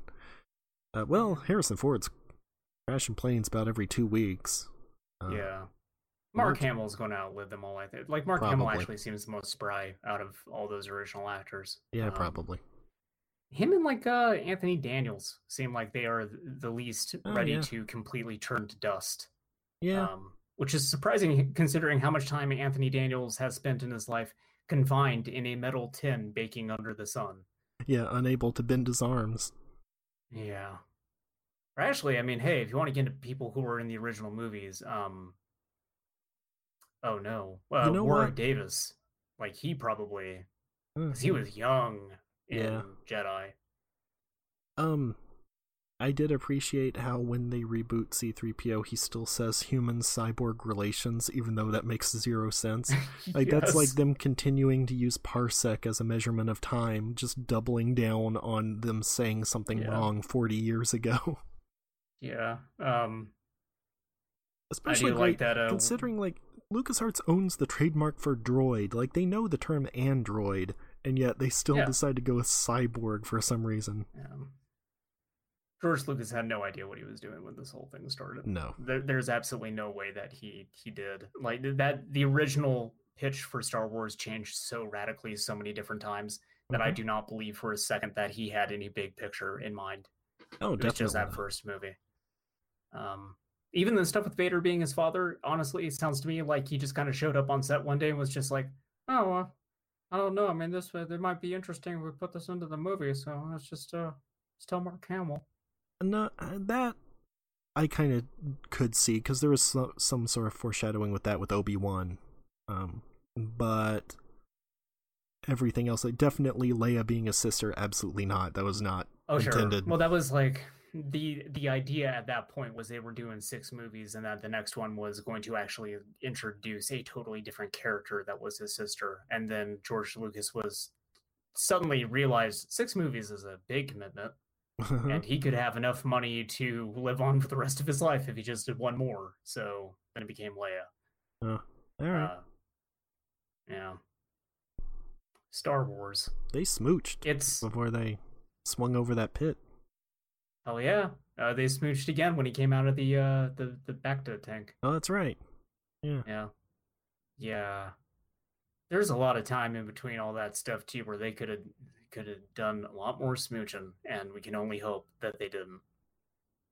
Uh, well, Harrison Ford's crashing planes about every two weeks. Uh, yeah. Mark Mark- Hamill's going to outlive them all. I think. Like Mark Hamill actually seems the most spry out of all those original actors. yeah, Um, probably. him and like uh Anthony Daniels seem like they are the least Oh, ready yeah. to completely turn to dust. Yeah, Um, which is surprising considering how much time Anthony Daniels has spent in his life confined in a metal tin baking under the sun. yeah, unable to bend his arms. Yeah. Or actually, I mean, hey, if you want to get into people who were in the original movies, um oh no. Uh, You know Warwick what? Davis. Like he probably because he was young in Yeah. Jedi. Um, I did appreciate how when they reboot C3PO, he still says human cyborg relations, even though that makes zero sense. Like, that's like them continuing to use parsec as a measurement of time, just doubling down on them saying something Yeah. wrong 40 years ago. Yeah. Um Especially I like like, that uh considering, like, LucasArts owns the trademark for droid. Like, they know the term android, and yet they still Yeah. decide to go with cyborg for some reason. um, George Lucas had no idea what he was doing when this whole thing started. No. There, there's absolutely no way that he he did. Like that the original pitch for Star Wars changed so radically so many different times that I Mhm. do not believe for a second that he had any big picture in mind. Oh, It was definitely. just that first movie. Um, even the stuff with Vader being his father, honestly, it sounds to me like he just kind of showed up on set one day and was just like, "Oh, uh, I don't know. I mean, this uh, it might be interesting. We put this into the movie, so let's just uh, let's tell Mark Hamill." No, uh, that I kind of could see because there was some, some sort of foreshadowing with that with Obi Wan, um, but everything else, like definitely Leia being a sister, absolutely not. That was not Oh intended. sure. Well, that was like the the idea at that point was they were doing six movies, and that the next one was going to actually introduce a totally different character that was his sister. And then George Lucas was suddenly realized six movies is a big commitment, and he could have enough money to live on for the rest of his life if he just did one more. So then it became Leia. All right, Uh, yeah. Star Wars. they smooched It's before they swung over that pit. Hell yeah. Uh, they smooched again when he came out of the uh the the Bacta tank. Oh, that's right. Yeah. Yeah. Yeah. There's a lot of time in between all that stuff too where they could have could have done a lot more smooching and we can only hope that they didn't.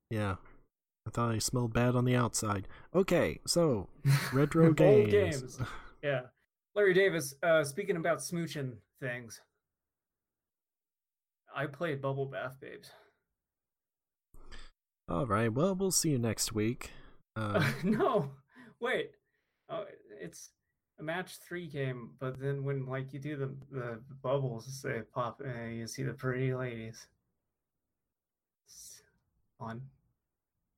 Yeah. I thought I smelled bad on the outside. Okay, so retro games. games. Yeah. Larry Davis, uh speaking about smooching things. I played Bubble Bath Babes. All right. Well, we'll see you next week. Uh, no. Wait. Oh, it's a match three game, but then when like you do the the bubbles, they pop, and you see the pretty ladies. It's fun.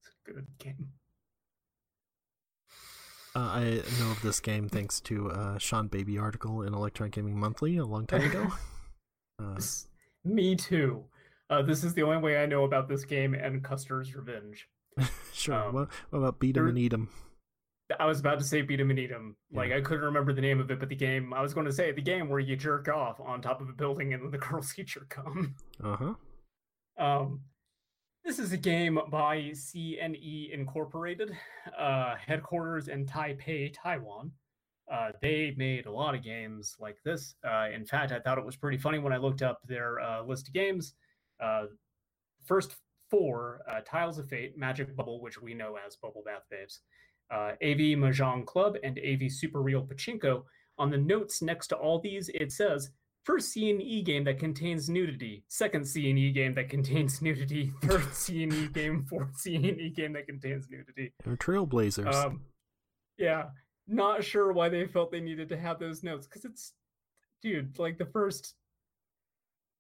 It's a good game. uh, I know of this game thanks to a Seanbaby article in Electronic Gaming Monthly a long time ago. Uh, Me too. Uh, this is the only way I know about this game and Custer's Revenge. sure. Um, what, what about Beat 'em and Eat 'em? I was about to say beat 'em and eat 'em. Like Yeah. I couldn't remember the name of it, but the game I was going to say the game where you jerk off on top of a building and then the girls you jerk on. Uh huh. Um, this is a game by CNE Incorporated, uh, headquarters in Taipei, Taiwan. Uh, they made a lot of games like this. Uh, in fact, I thought it was pretty funny when I looked up their uh, list of games. Uh, first four uh, Tiles of Fate, Magic Bubble, which we know as Bubble Bath Babes, uh, AV Mahjong Club, and AV Super Real Pachinko. On the notes next to all these, it says first CNE game that contains nudity, second CNE game that contains nudity, third CNE game, fourth CNE game that contains nudity. They're trailblazers. Um, yeah, not sure why they felt they needed to have those notes because it's, dude, like the first.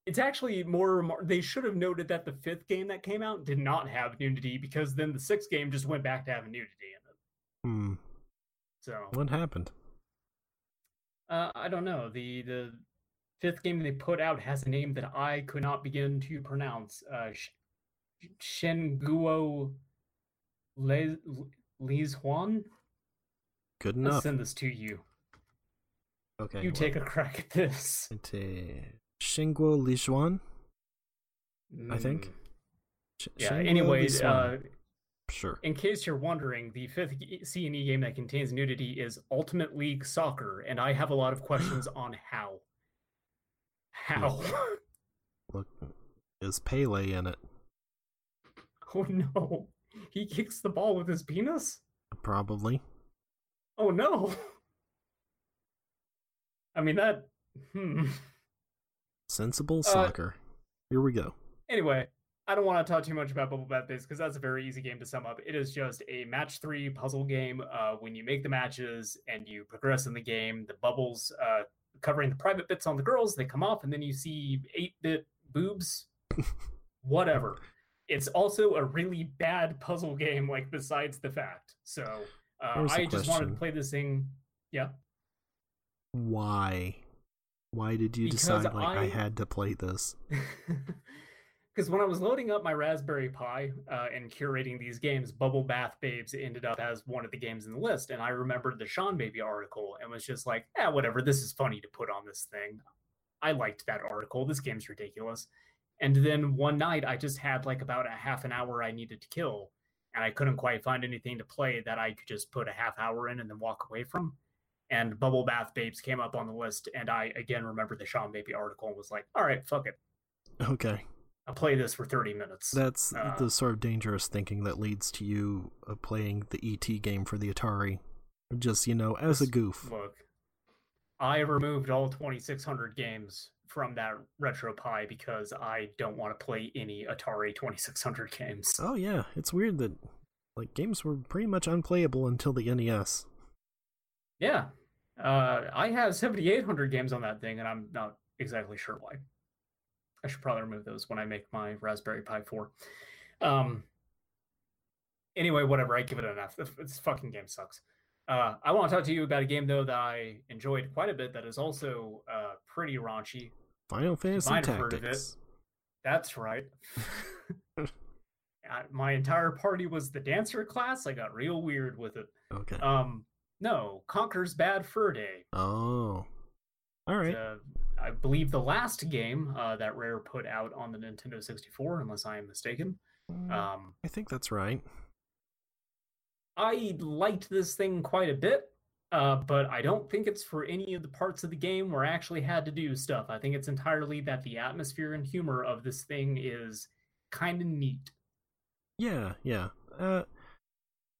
It's actually more. They should have noted that the fifth game that came out did not have nudity because then the sixth game just went back to having nudity in it. hmm. So What happened? Uh, I don't know. The the fifth game they put out has a name that I could not begin to pronounce. Uh, Sh- Shenguo Le Liz Huan. Good enough. send this to you. Okay. You well, take a crack at this. Xinguo Lijuan, I think. Mm, Sh- Yeah. Anyways, uh, Sure. in case you're wondering, the fifth g- CNE game that contains nudity is Ultimate League Soccer, and I have a lot of questions on how. How? Look, is Pele in it? oh no! He kicks the ball with his penis. Probably. Oh no. I mean that hmm. Sensible Uh, soccer. Here we go. Anyway, I don't want to talk too much about Bubble Bath Base because that's a very easy game to sum up. It is just a match three puzzle game. Uh, when you make the matches and you progress in the game, the bubbles uh, covering the private bits on the girls they come off, and then you see eight bit boobs. Whatever. It's also a really bad puzzle game. Like besides the fact, so uh, I just wanted to play this thing. Yeah. Why? Why did you Because decide like I... I- had to play this? Because when I was loading up my Raspberry Pi uh, and curating these games, Bubble Bath Babes ended up as one of the games in the list. And I remembered the Seanbaby article and was just like, yeah, whatever. This is funny to put on this thing. I liked that article. This game's ridiculous. And then one night, I just had like about a half an hour I needed to kill. And I couldn't quite find anything to play that I could just put a half hour in and then walk away from. And Bubble Bath Babes came up on the list. And I again remembered the Seanbaby article and was like, all right, fuck it. Okay. I'll play this for 30 minutes. That's Uh, the sort of dangerous thinking that leads to you uh, playing the ET game for the Atari. Just, you know, as a goof. Look, I removed all 2600 games from that RetroPie because I don't want to play any Atari 2600 games. Oh, yeah. It's weird that like games were pretty much unplayable until the NES. Yeah. Uh, I have 7,800 games on that thing, and I'm not exactly sure why. I should probably remove those when I make my Raspberry Pi 4. Um, anyway, whatever. I give it an F. This fucking game sucks. Uh, I want to talk to you about a game though that I enjoyed quite a bit. That is also uh, pretty raunchy. Final Fantasy might have heard of it. Tactics. That's right. My entire party was the dancer class. I got real weird with it. Okay. Um, no, Conker's Bad Fur Day. oh. All right. Uh, I believe the last game uh, that Rare put out on the Nintendo 64, unless I am mistaken. Mm, Um, I think that's right. I liked this thing quite a bit, uh, but I don't think it's for any of the parts of the game where I actually had to do stuff. I think it's entirely that the atmosphere and humor of this thing is kind of neat. Yeah, yeah. Uh,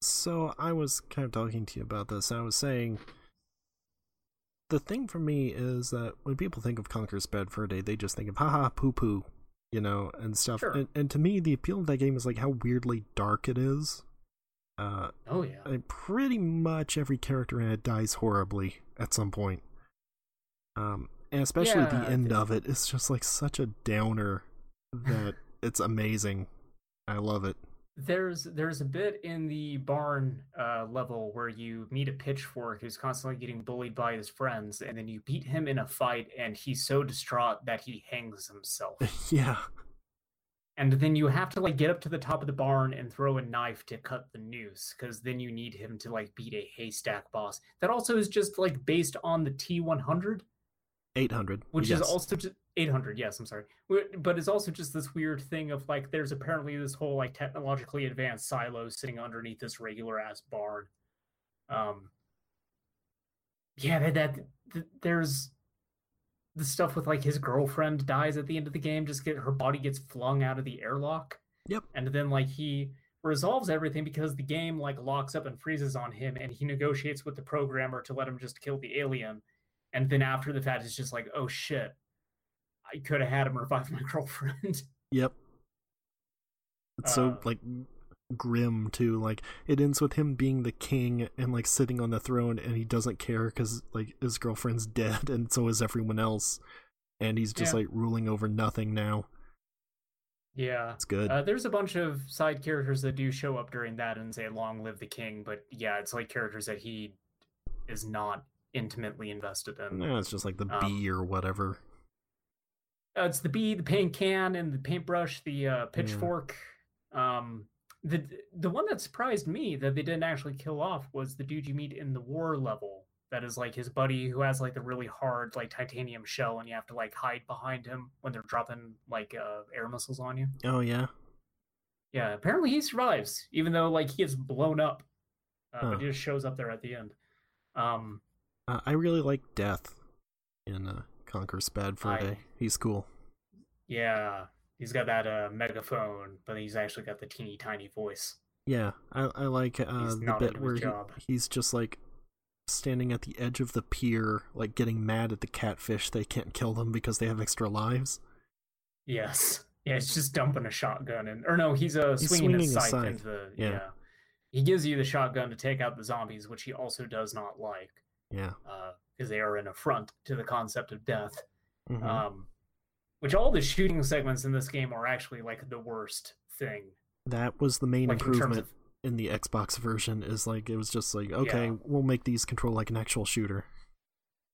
so I was kind of talking to you about this. I was saying the thing for me is that when people think of Conker's Bad Fur Day, they just think of haha poo poo, you know, and stuff. Sure. And, and to me, the appeal of that game is like how weirdly dark it is. Uh, Oh yeah, and pretty much every character in it dies horribly at some point. Um, and especially Yeah, the end of it is just like such a downer that it's amazing. I love it. There's there's a bit in the barn uh, level where you meet a pitchfork who's constantly getting bullied by his friends, and then you beat him in a fight, and he's so distraught that he hangs himself. yeah. And then you have to like get up to the top of the barn and throw a knife to cut the noose, because then you need him to like beat a haystack boss. That also is just like based on the T100, 800. which yes. is also just 800. Yes, I'm sorry, but it's also just this weird thing of like there's apparently this whole like technologically advanced silo sitting underneath this regular ass barn. Um, yeah, that, that th- there's the stuff with like his girlfriend dies at the end of the game. Just get her body gets flung out of the airlock. Yep. And then like he resolves everything because the game like locks up and freezes on him, and he negotiates with the programmer to let him just kill the alien. And then after the fact, it's just like, oh shit, I could have had him revive my girlfriend. Yep. It's so Uh, like grim too. Like it ends with him being the king and like sitting on the throne, and he doesn't care because like his girlfriend's dead, and so is everyone else, and he's just Yeah. like ruling over nothing now. yeah. It's good. Uh, there's a bunch of side characters that do show up during that and say "Long live the king," but yeah, it's like characters that he is not intimately invested in. no, it's just like the um, bee or whatever. Uh, it's the bee, the paint can, and the paintbrush, the uh, pitchfork. Um, the the one that surprised me that they didn't actually kill off was the dude you meet in the war level. That is like his buddy who has like the really hard like titanium shell, and you have to like hide behind him when they're dropping like uh, air missiles on you. Oh yeah. Yeah, apparently he survives, even though like he gets blown up, uh, Huh. but he just shows up there at the end. Um, I really like Death in uh, Conker's Bad Fur I- Day. He's cool. yeah, he's got that uh, megaphone, but he's actually got the teeny tiny voice. Yeah, I I like uh, the bit his where he- he's just like standing at the edge of the pier, like getting mad at the catfish they can't kill them because they have extra lives. Yes. Yeah, it's just dumping a shotgun and or no, he's uh He's swinging, his a scythe, scythe, into the yeah. yeah. He gives you the shotgun to take out the zombies, which he also does not like, Yeah. Because they are an affront to the concept of death. Mhm. Um, which all the shooting segments in this game are actually like the worst thing. that was the main Like in improvement of in the Xbox version. Is like it was just like okay, Yeah. we'll make these control like an actual shooter.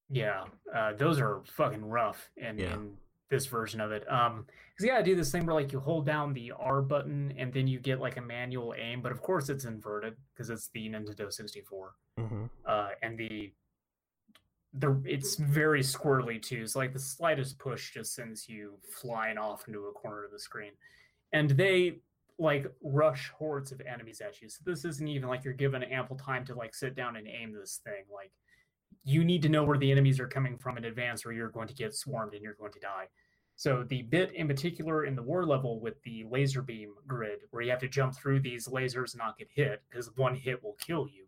Yeah, uh, those are fucking rough in, Yeah. in this version of it. Um, because you gotta do this thing where like you hold down the R button and then you get like a manual aim, but of course it's inverted because it's the Nintendo 64. hmm Uh, and the the it's very squirrely too. So like the slightest push just sends you flying off into a corner of the screen, and they like rush hordes of enemies at you. So this isn't even like you're given ample time to like sit down and aim this thing. Like you need to know where the enemies are coming from in advance, or you're going to get swarmed and you're going to die. So the bit in particular in the war level with the laser beam grid, where you have to jump through these lasers and not get hit, because one hit will kill you.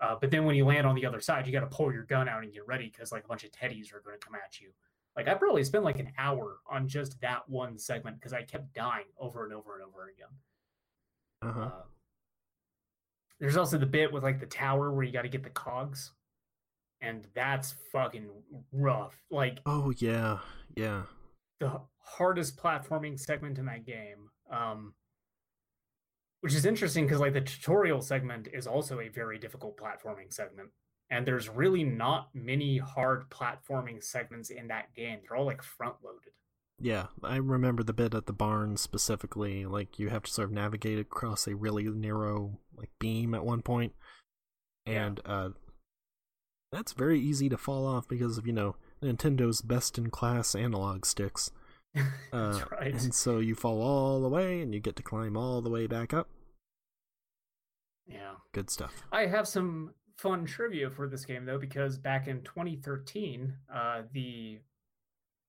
Uh, but then when you land on the other side, you got to pull your gun out and get ready because like a bunch of teddies are going to come at you. Like I probably spent like an hour on just that one segment because I kept dying over and over and over again. Uh huh. Uh, there's also the bit with like the tower where you got to get the cogs, and that's fucking rough. Like Oh yeah, yeah. the hardest platforming segment in that game. Um, which is interesting because like the tutorial segment is also a very difficult platforming segment, and there's really not many hard platforming segments in that game. They're all like front loaded. Yeah, I remember the bit at the barn specifically. Like you have to sort of navigate across a really narrow like beam at one point, Yeah. and uh, that's very easy to fall off because of you know Nintendo's best in class analog sticks. That's Uh, right. And so you fall all the way, and you get to climb all the way back up. Yeah. Good stuff. I have some fun trivia for this game though, because back in 2013, uh, the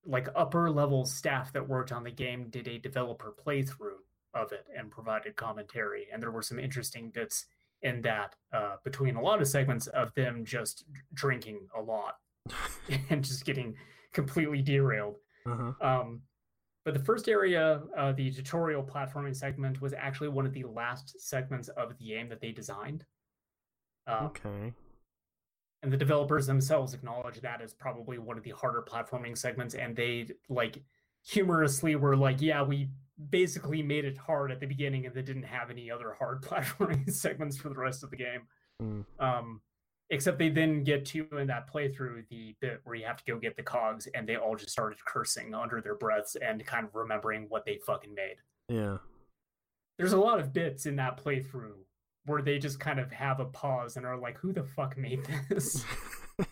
like upper level staff that worked on the game did a developer playthrough of it and provided commentary, and there were some interesting bits in that uh, between a lot of segments of them just drinking a lot and just getting completely derailed. Uh huh. Um, but the first area, uh, the tutorial platforming segment, was actually one of the last segments of the game that they designed. Um, Okay. and the developers themselves acknowledge that as probably one of the harder platforming segments and they like humorously were like yeah we basically made it hard at the beginning and they didn't have any other hard platforming segments for the rest of the game Mm. um except they then get to in that playthrough the bit where you have to go get the cogs and they all just started cursing under their breaths and kind of remembering what they fucking made Yeah. there's a lot of bits in that playthrough where they just kind of have a pause and are like who the fuck made this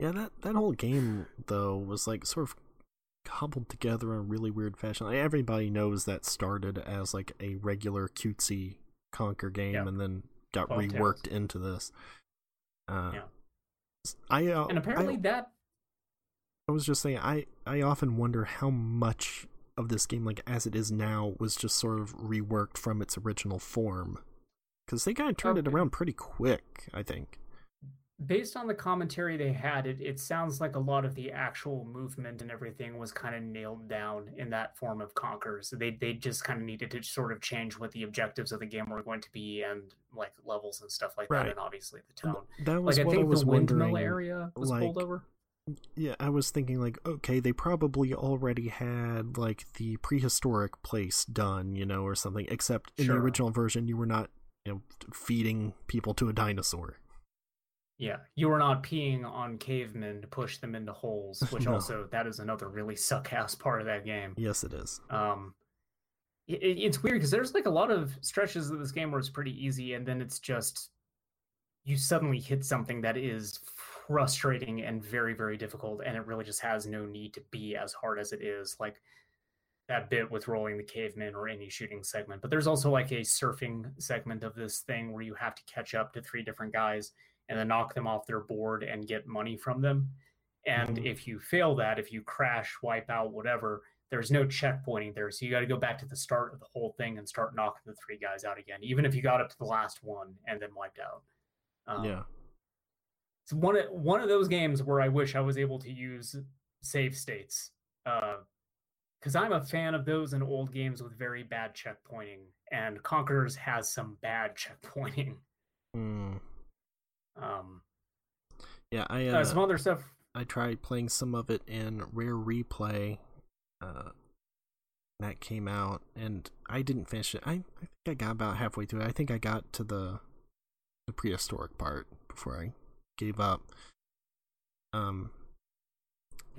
yeah, that that whole game though was like sort of cobbled together in a really weird fashion. Like, everybody knows that started as like a regular cutesy Conker game Yeah. and then got reworked into this. Uh, Yeah. I uh, and apparently I, that I was just saying I I often wonder how much of this game like as it is now was just sort of reworked from its original form because they kind of turned it around pretty quick. I think. Based on the commentary they had, it, it sounds like a lot of the actual movement and everything was kind of nailed down in that form of Conker. So they they just kind of needed to sort of change what the objectives of the game were going to be and like levels and stuff like Right. that, and obviously the tone. That was Like I what I think was the windmill area was pulled like, over. Yeah, I was thinking like, okay, they probably already had like the prehistoric place done, you know, or something. Except in the original version, you were not, you know, feeding people to a dinosaur. Yeah, you are not peeing on cavemen to push them into holes, which No. also that is another really suck ass part of that game. Yes, it is. um it, it- it's weird because there's like a lot of stretches of this game where it's pretty easy and then it's just you suddenly hit something that is frustrating and very very difficult and it really just has no need to be as hard as it is like that bit with rolling the caveman or any shooting segment but there's also like a surfing segment of this thing where you have to catch up to three different guys and then knock them off their board and get money from them and Mhm. if you fail that if you crash wipe out whatever there's no checkpointing there so you got to go back to the start of the whole thing and start knocking the three guys out again even if you got up to the last one and then wiped out um, yeah. it's one of one of those games where I wish I was able to use save states. because I'm a fan of those in old games with very bad checkpointing, and Conker's has some bad checkpointing. Mm. Um, Yeah, I uh, uh, some other stuff. I tried playing some of it in Rare Replay. Uh, that came out, and I didn't finish it. I, I think I got about halfway through. it. I think I got to the the prehistoric part before I gave up. Um,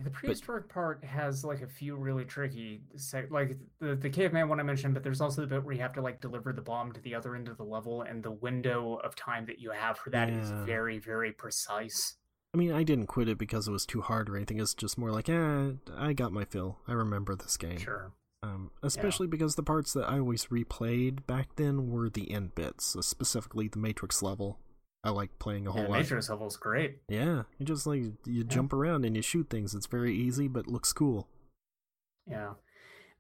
The prehistoric part has like a few really tricky, sec- like the the caveman one I mentioned, but there's also the bit where you have to like deliver the bomb to the other end of the level, and the window of time that you have for that is Yeah. very very precise. I mean, I didn't quit it because it was too hard or anything. It's just more like, eh, I got my fill. I remember this game. Sure. Um, especially because the parts that I always replayed back then were the end bits, so specifically the Matrix level. I like playing a whole Yeah, lot. Matrix level's great. Yeah, you just like you jump around and you shoot things. It's very easy, but looks cool. Yeah.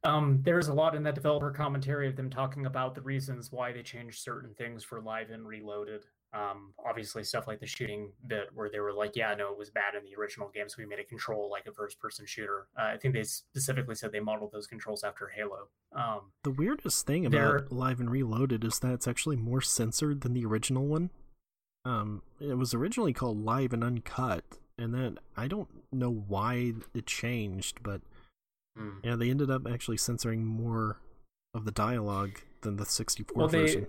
Um, there's a lot in that developer commentary of them talking about the reasons why they changed certain things for Live and Reloaded. Um, obviously, stuff like the shooting bit, where they were like, "Yeah, no, it was bad in the original game, so we made a control like a first-person shooter." Uh, I think they specifically said they modeled those controls after Halo. Um, the weirdest thing about Live and Reloaded is that it's actually more censored than the original one. Um, it was originally called Live and Uncut, and then I don't know why it changed, but mm. yeah, they ended up actually censoring more of the dialogue than the 64 well, version. They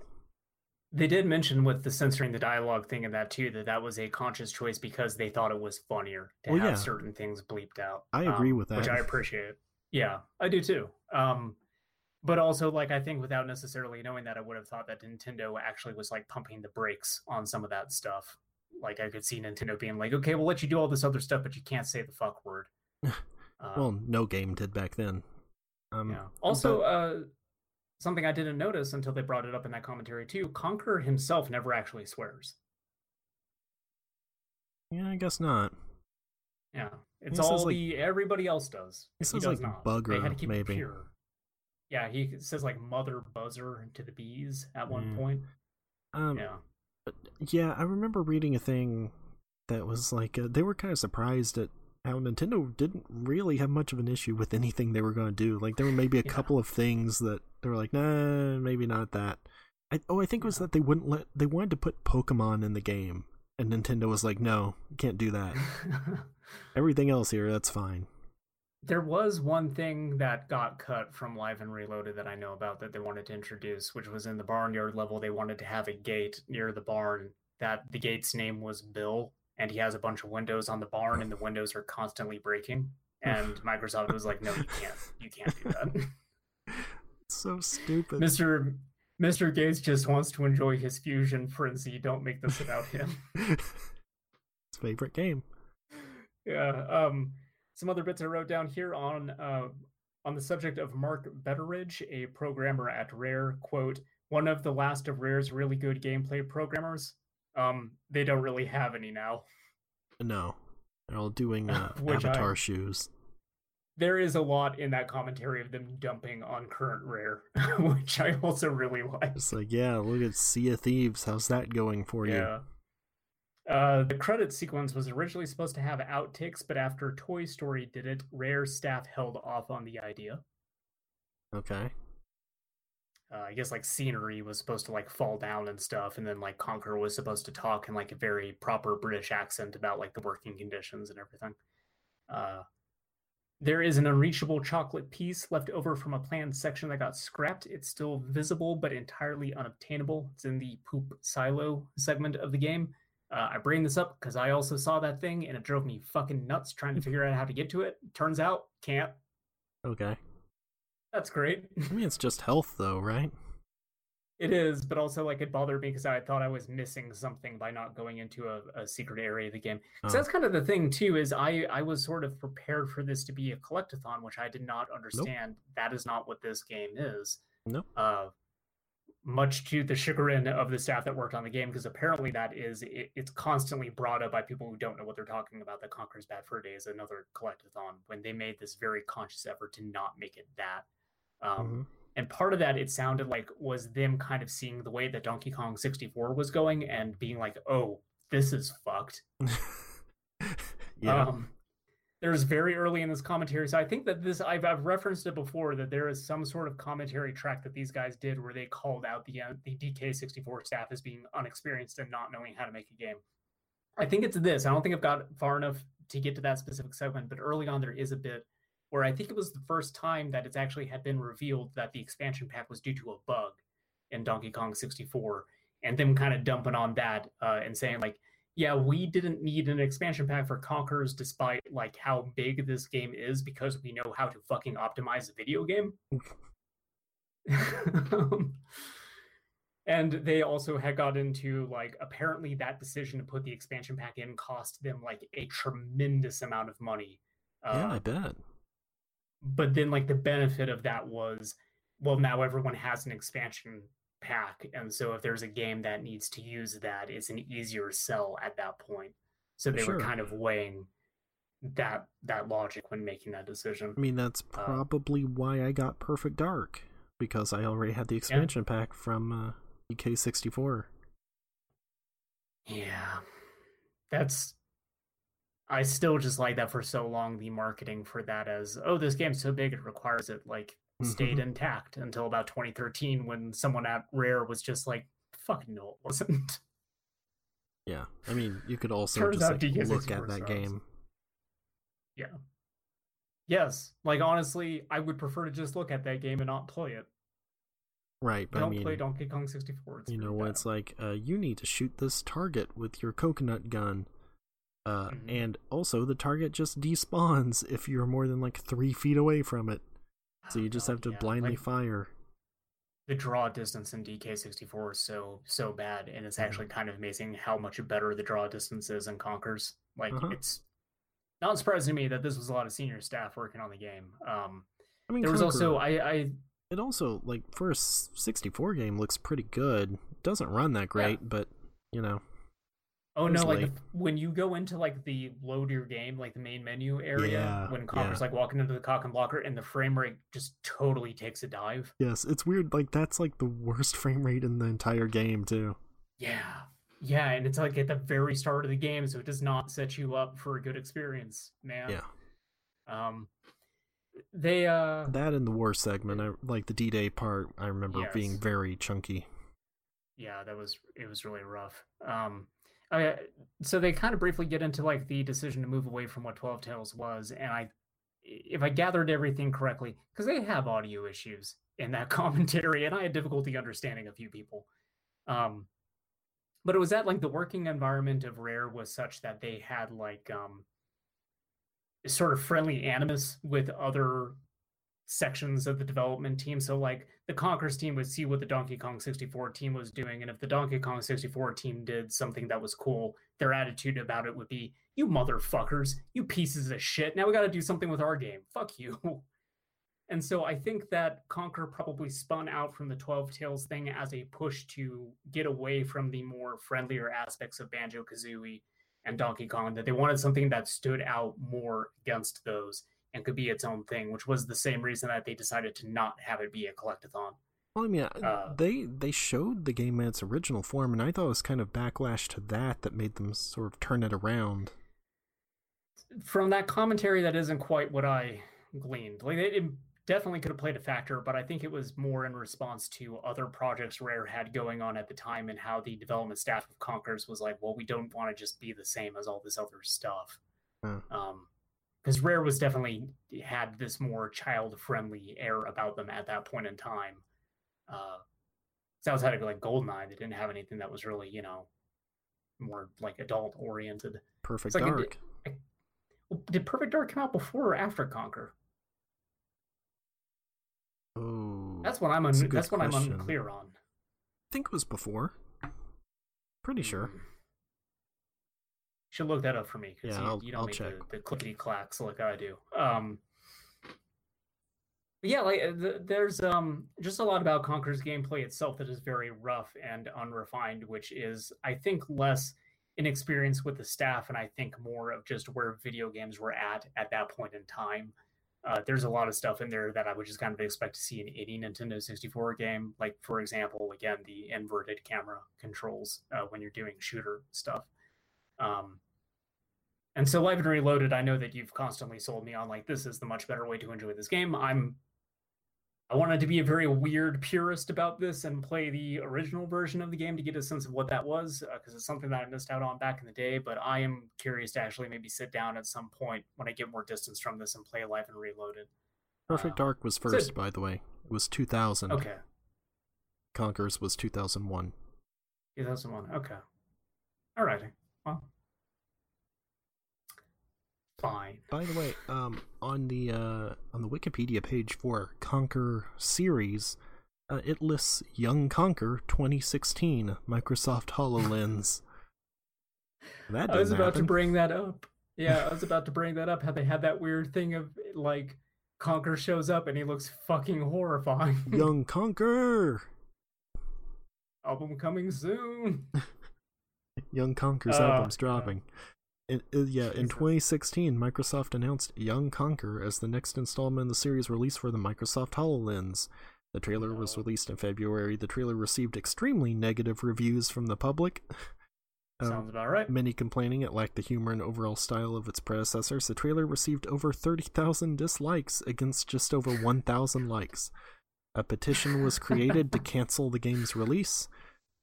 they did mention with the censoring the dialogue thing and that too that that was a conscious choice because they thought it was funnier to well, have yeah. certain things bleeped out. I agree um, with that, which I appreciate. Yeah, I do too. Um, but also, like, I think without necessarily knowing that, I would have thought that Nintendo actually was like pumping the brakes on some of that stuff. Like, I could see Nintendo being like, "Okay, we'll let you do all this other stuff, but you can't say the fuck word." well, um, no game did back then. Um, yeah. Also, but... uh, something I didn't notice until they brought it up in that commentary too. Conker himself never actually swears. Yeah, I guess not. Yeah, it's all the like, everybody else does. He does like not. bugger, they had to keep maybe. Pure. Yeah, he says like mother buzzer to the bees at one mm. point. Um, yeah, yeah, I remember reading a thing that was like uh, they were kind of surprised at how Nintendo didn't really have much of an issue with anything they were going to do. Like there were maybe a yeah. couple of things that they were like, nah, maybe not that. I, oh, I think it was that they wouldn't let they wanted to put Pokemon in the game, and Nintendo was like, no, can't do that. Everything else here, that's fine. There was one thing that got cut from Live and Reloaded that I know about that they wanted to introduce, which was in the barnyard level. They wanted to have a gate near the barn that the gate's name was Bill, and he has a bunch of windows on the barn and the windows are constantly breaking. And microsoft was like no you can't. You can't do that. So stupid. Mr mr gates just wants to enjoy his Fuzion Frenzy. Don't make this about him. His favorite game. Yeah um some other bits i wrote down here on uh on the subject of mark betteridge a programmer at rare quote one of the last of rare's really good gameplay programmers um, they don't really have any now. No, they're all doing uh, Avatar I, shoes. There is a lot in that commentary of them dumping on current rare, which I also really like. It's like, yeah, look at Sea of Thieves. How's that going for yeah. you? Uh, the credit sequence was originally supposed to have outtakes, but after Toy Story did it, Rare staff held off on the idea. Okay uh, I guess like scenery was supposed to like fall down and stuff, and then like Conker was supposed to talk in like a very proper British accent about like the working conditions and everything. Uh, there is an unreachable chocolate piece left over from a planned section that got scrapped. It's still visible, but entirely unobtainable. It's in the poop silo segment of the game. Uh, I bring this up because I also saw that thing and it drove me fucking nuts trying to figure out how to get to it. Turns out, can't. Okay. That's great. I mean, it's just health, though, right? It is, but also like it bothered me because I thought I was missing something by not going into a, a secret area of the game. Oh. So that's kind of the thing too. Is I I was sort of prepared for this to be a collectathon, which I did not understand. Nope. That is not what this game is. No. Nope. Uh, much to the chagrin of the staff that worked on the game, because apparently that is it, it's constantly brought up by people who don't know what they're talking about. That Conker's Bad Fur Day is another collectathon when they made this very conscious effort to not make it that. Um, mm-hmm. And part of that, it sounded like, was them kind of seeing the way that Donkey Kong 64 was going and being like, oh, this is fucked. yeah. Um, there's very early in this commentary. So I think that this, I've, I've referenced it before, that there is some sort of commentary track that these guys did where they called out the, uh, the DK64 staff as being unexperienced and not knowing how to make a game. I think it's this. I don't think I've got far enough to get to that specific segment, but early on there is a bit where I think it was the first time that it's actually had been revealed that the expansion pack was due to a bug in Donkey Kong 64, and them kind of dumping on that uh, and saying like, yeah, we didn't need an expansion pack for Conker's despite like how big this game is because we know how to fucking optimize a video game. and they also had got into like apparently that decision to put the expansion pack in cost them like a tremendous amount of money. Yeah, uh, I bet but then like the benefit of that was well now everyone has an expansion pack and so if there's a game that needs to use that it's an easier sell at that point so they sure. were kind of weighing that that logic when making that decision i mean that's uh, probably uh, why i got perfect dark because i already had the expansion yeah. pack from uh, DK64 Yeah. That's I still just like that for so long the marketing for that as oh this game's so big it requires it like stayed Mhm. intact until about 2013 when someone at Rare was just like fuck no it wasn't. Yeah, I mean, you could also Turns just like, look at that game. yeah. Yes, like honestly, I would prefer to just look at that game and not play it. Right, but Don't I mean, play Donkey Kong 64. It's you know when it's like uh, you need to shoot this target with your coconut gun uh, Mhm. and also the target just despawns if you're more than like three feet away from it so you just Oh, have to yeah, blindly like, fire the draw distance in DK64 is so so bad, and it's actually kind of amazing how much better the draw distance is in Conkers. Like Uh-huh. it's not surprising to me that this was a lot of senior staff working on the game. Um, i mean there was also I I it also like for a 64 game looks pretty good doesn't run that great but you know oh no like the, when you go into like the load your game like the main menu area Yeah, when Conker's yeah. like walking into the Cock and Plucker and the frame rate just totally takes a dive. yes it's weird like that's like the worst frame rate in the entire game too Yeah. Yeah, and it's like at the very start of the game, so it does not set you up for a good experience, man. yeah Um they uh that in the war segment I, like the d-day part i remember being very chunky yeah, that was it was really rough. Um So they kind of briefly get into like the decision to move away from what 12 Tales was and I if I gathered everything correctly cuz they have audio issues in that commentary and I had difficulty understanding a few people. Um but it was that like the working environment of Rare was such that they had like um sort of friendly animus with other sections of the development team. So like the Conkers team would see what the Donkey Kong 64 team was doing, and if the Donkey Kong 64 team did something that was cool, their attitude about it would be, "You motherfuckers, you pieces of shit. Now we got to do something with our game. Fuck you." And so I think that Conker probably spun out from the 12 Tales thing as a push to get away from the more friendlier aspects of Banjo Kazooie and Donkey Kong, that they wanted something that stood out more against those and could be its own thing, which was the same reason that they decided to not have it be a collectathon. Well, I mean, Uh, they they showed the game in its original form, and I thought it was kind of backlash to that that made them sort of turn it around. From that commentary, that isn't quite what I gleaned. Like it, it definitely could have played a factor, but I think it was more in response to other projects Rare had going on at the time and how the development staff of Conkers was like, well, we don't want to just be the same as all this other stuff. Huh. Um, because Rare was definitely had this more child friendly air about them at that point in time. Uh, so outside of like Goldeneye, they didn't have anything that was really, you know, more like adult oriented. Perfect like Dark. Well, Did Perfect Dark come out before or after Conker? Oh, That's what I'm That's un- good that's what I'm unclear on. I think it was before. Pretty sure. Hmm. Should look that up for me because Yeah, you, I'll- you don't I'll make check. the, the clickety clacks like I do. Um, yeah, like uh, th- there's um just a lot about Conker's gameplay itself that is very rough and unrefined, which is I think less inexperience with the staff and I think more of just where video games were at at that point in time. Uh, there's a lot of stuff in there that I would just kind of expect to see in any Nintendo 64 game. Like, for example, again, the inverted camera controls uh, when you're doing shooter stuff. Um, and so, Live and Reloaded, I know that you've constantly sold me on like this is the much better way to enjoy this game. I'm I wanted to be a very weird purist about this and play the original version of the game to get a sense of what that was, because it's something that I missed out on back in the day. But I am curious to actually maybe sit down at some point when I get more distance from this and play Live and Reloaded. Perfect uh, Dark was so- first, by the way. It was 2000. Okay, Conker's was 2001. 2001. Okay, all righty. Well, fine. By the way, um, on the uh, on the Wikipedia page for Conker series, uh, it lists Young Conker 2016 Microsoft Hololens. That I was about to bring that up. Yeah, I was about to bring that up. How they had that weird thing of like Conker shows up and he looks fucking horrifying. Young Conker. Album coming soon. Young Conker's Uh, album's dropping. It- yeah, in 2016, Microsoft announced Young Conker as the next installment in the series released for the Microsoft HoloLens. The trailer was released in February. The trailer received extremely negative reviews from the public. Um, Sounds about right. Many complaining it lacked the humor and overall style of its predecessors, the trailer received over 30,000 dislikes against just over 1,000 likes. A petition was created to cancel the game's release.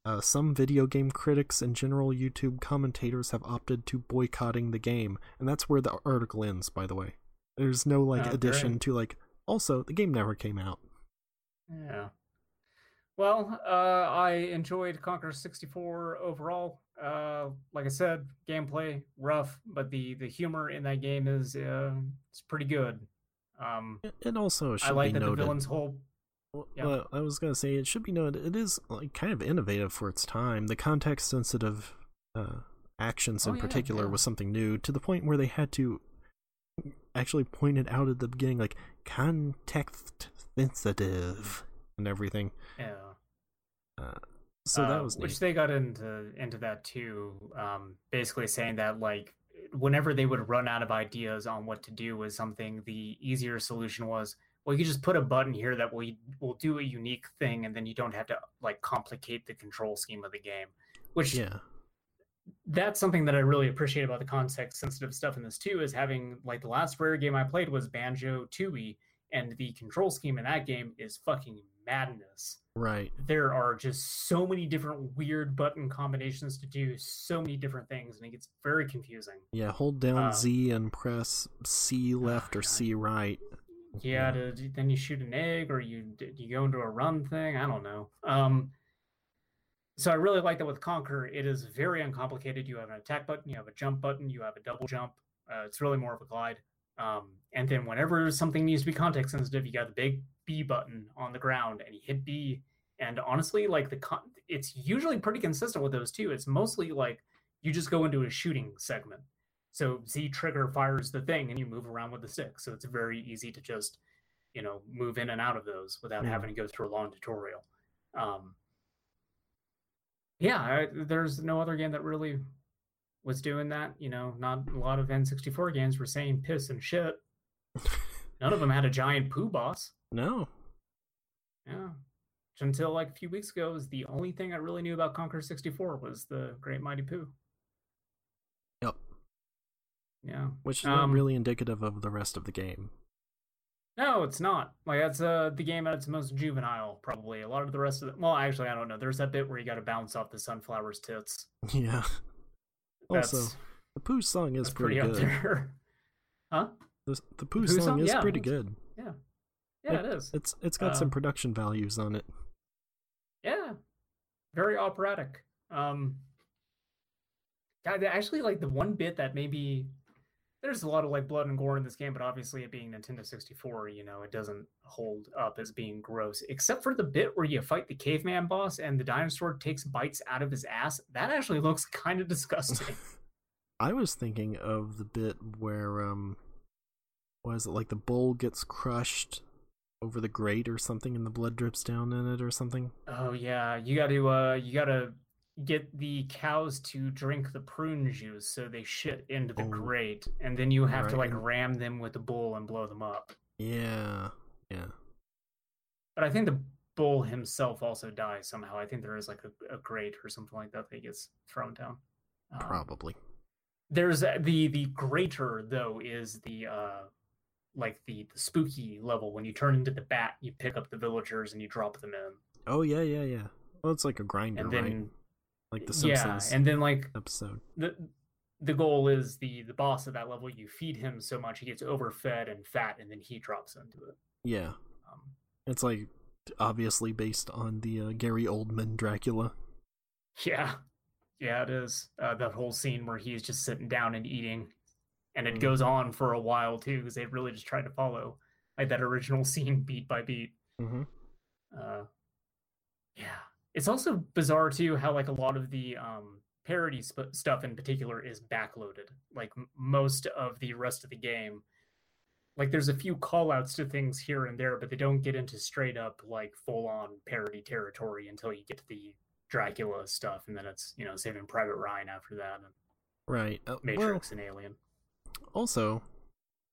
Uh, some video game critics and general YouTube commentators have opted to boycotting the game, and that's where the article ends. By the way, there's no like Oh, addition great. to like. Also, the game never came out. Yeah. Well, uh, I enjoyed Conker 64 overall. Uh, like I said, gameplay rough, but the the humor in that game is uh, it's pretty good. Um, And also, I like be that the villain's whole Yeah. well, I was gonna say it should be noted. It is like kind of innovative for its time. The context-sensitive uh, actions, Oh, in yeah, particular, yeah. was something new to the point where they had to actually point it out at the beginning, like context-sensitive and everything. yeah. Uh, so Uh, that was which they got into into that too. Um, basically saying that like whenever they would run out of ideas on what to do with something, the easier solution was well, you just put a button here that will will do a unique thing, and then you don't have to like complicate the control scheme of the game. Which yeah, that's something that I really appreciate about the context sensitive stuff in this too, is having like the last rare game I played was Banjo Tooie, and the control scheme in that game is fucking madness right. there are just so many different weird button combinations to do so many different things and it gets very confusing Yeah, hold down Uh, Z and press C left or God. C right. Yeah to, then you shoot an egg or you you go into a run thing? I don't know. Um so i really like that with Conker it is very uncomplicated. You have an attack button you have a jump button you have a double jump uh, it's really more of a glide. Um and then whenever something needs to be context sensitive you got the big b button on the ground and you hit b. And honestly like the con- it's usually pretty consistent with those two. It's mostly like you just go into a shooting segment so Z trigger fires the thing and you move around with the stick. So it's very easy to just, you know, move in and out of those without Yeah. having to go through a long tutorial. Um, yeah, I, there's no other game that really was doing that. You know, not a lot of N64 games were saying piss and shit. None of them had a giant poo boss. No. Yeah. Which Until like a few weeks ago was the only thing I really knew about Conker 64 was the Great Mighty Poo. Yeah. Which is not Um, really indicative of the rest of the game. No, it's not. Like that's uh the game at its most juvenile, probably. A lot of the rest of the well, actually, I don't know. There's that bit where you got to bounce off the sunflower's tits. Yeah. That's, Also, the Pooh song is pretty, pretty, up good. there. huh? The, the Pooh Pooh song, song? is Yeah, pretty good. Yeah, Yeah it is. It's it's got some Uh, production values on it. Yeah, very operatic. Um, God, actually, like the one bit that maybe there's a lot of like blood and gore in this game, but obviously it being Nintendo 64, you know, it doesn't hold up as being gross, except for the bit where you fight the caveman boss and the dinosaur takes bites out of his ass. That actually looks kind of disgusting. I was thinking of the bit where um was it like the bull gets crushed over the grate or something and the blood drips down in it or something? oh yeah, you got to uh, you got to get the cows to drink the prune juice so they shit into the Oh, grate, and then you have to like ram them with the bull and blow them up. Yeah. Yeah. But I think the bull himself also dies somehow. I think there is like a, a grate or something like that that gets thrown down. Um, Probably. There's the the greater though is the uh like the, the spooky level when you turn into the bat, you pick up the villagers and you drop them in, Oh yeah, yeah, yeah. Well it's like a grinder, and right? Like the yeah, Simpsons and then like episode. the the goal is the the boss of that level. You feed him so much he gets overfed and fat, and then he drops into it. Yeah. Um, It's like obviously based on the uh, Gary Oldman Dracula. Yeah, yeah, it is. Uh, that whole scene where he's just sitting down and eating, and it Mm. goes on for a while too, because they really just tried to follow like that original scene beat by beat. Mm-hmm. Uh, yeah, it's also bizarre too how like a lot of the um, parody sp- stuff in particular is backloaded. Like m- most of the rest of the game, like there's a few call outs to things here and there, but they don't get into straight up like full on parody territory until you get to the Dracula stuff, and then it's you know Saving Private Ryan after that, and Right. Uh, well, Matrix and Alien. also,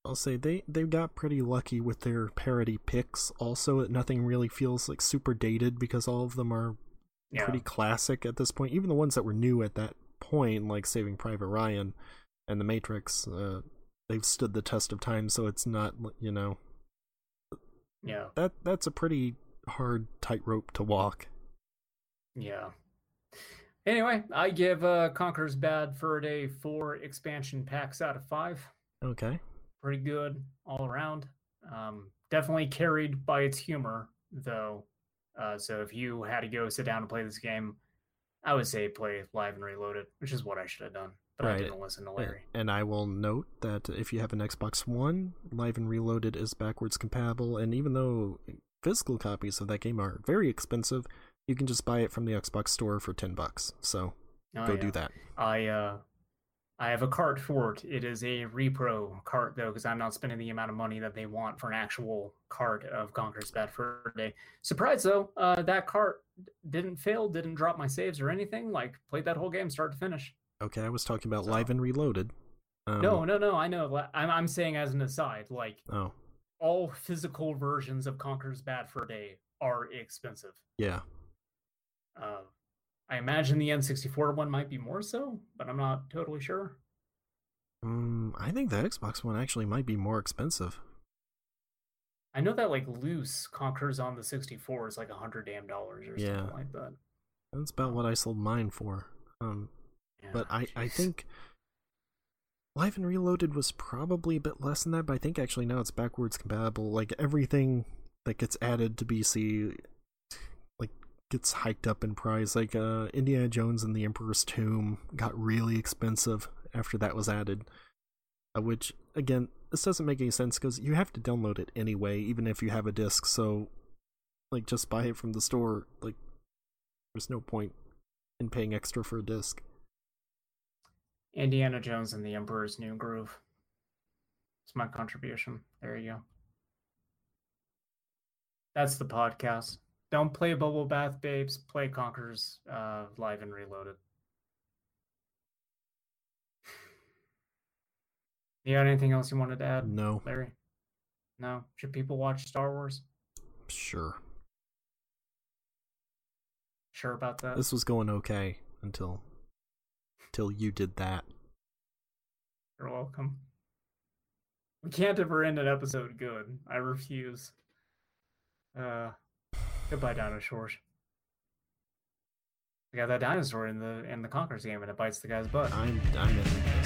I'll say they they got pretty lucky with their parody picks. Also, nothing really feels like super dated because all of them are Yeah, pretty classic at this point. Even the ones that were new at that point, like Saving Private Ryan and The Matrix, uh, they've stood the test of time. So it's not, you know, Yeah. that that's a pretty hard tightrope to walk. Yeah. Anyway, I give uh, Conker's Bad Fur Day four expansion packs out of five. Okay. Pretty good all around. Um, definitely carried by its humor, though. Uh, so if you had to go sit down and play this game, I would say play live and reloaded, which is what I should have done. But I didn't listen to Larry. And I will note that if you have an Xbox One, Live and Reloaded is backwards compatible, and even though physical copies of that game are very expensive, you can just buy it from the Xbox store for ten bucks. So Oh, go yeah. do that. I uh I have a cart for it. It is a repro cart though, because I'm not spending the amount of money that they want for an actual cart of Conker's Bad Fur Day. Surprise though, uh, that cart didn't fail, didn't drop my saves or anything. Like played that whole game start to finish. Okay, I was talking about So- Live and Reloaded. Um, no, no, no. I know. I'm I'm saying as an aside, like Oh, all physical versions of Conker's Bad Fur Day are expensive. yeah. Uh, I imagine the N64 one might be more so, but I'm not totally sure. Um, I think the Xbox One actually might be more expensive. I know that like loose Conker's on the 64 is like a hundred damn dollars or Yeah. something like that. That's about what I sold mine for. Um, Yeah, but I, I think Live and Reloaded was probably a bit less than that, but I think actually now it's backwards compatible. Like everything that gets added to BC gets hiked up in price. Like uh Indiana Jones and the Emperor's Tomb got really expensive after that was added. Uh, which again, this doesn't make any sense because you have to download it anyway, even if you have a disc. So, like, just buy it from the store. Like, there's no point in paying extra for a disc. Indiana Jones and the Emperor's New Groove. It's my contribution. There you go. That's the podcast. Don't play Bubble Bath Babes. Play Conker's uh, Live and Reloaded. You got anything else you wanted to add, No, Larry? No. Should people watch Star Wars? sure. Sure about that? This was going okay until until you did that. You're welcome. We can't ever end an episode good. I refuse. Uh, goodbye, dinosaurs. We got that dinosaur in the in the Conker's game, and it bites the guy's butt. I'm I'm.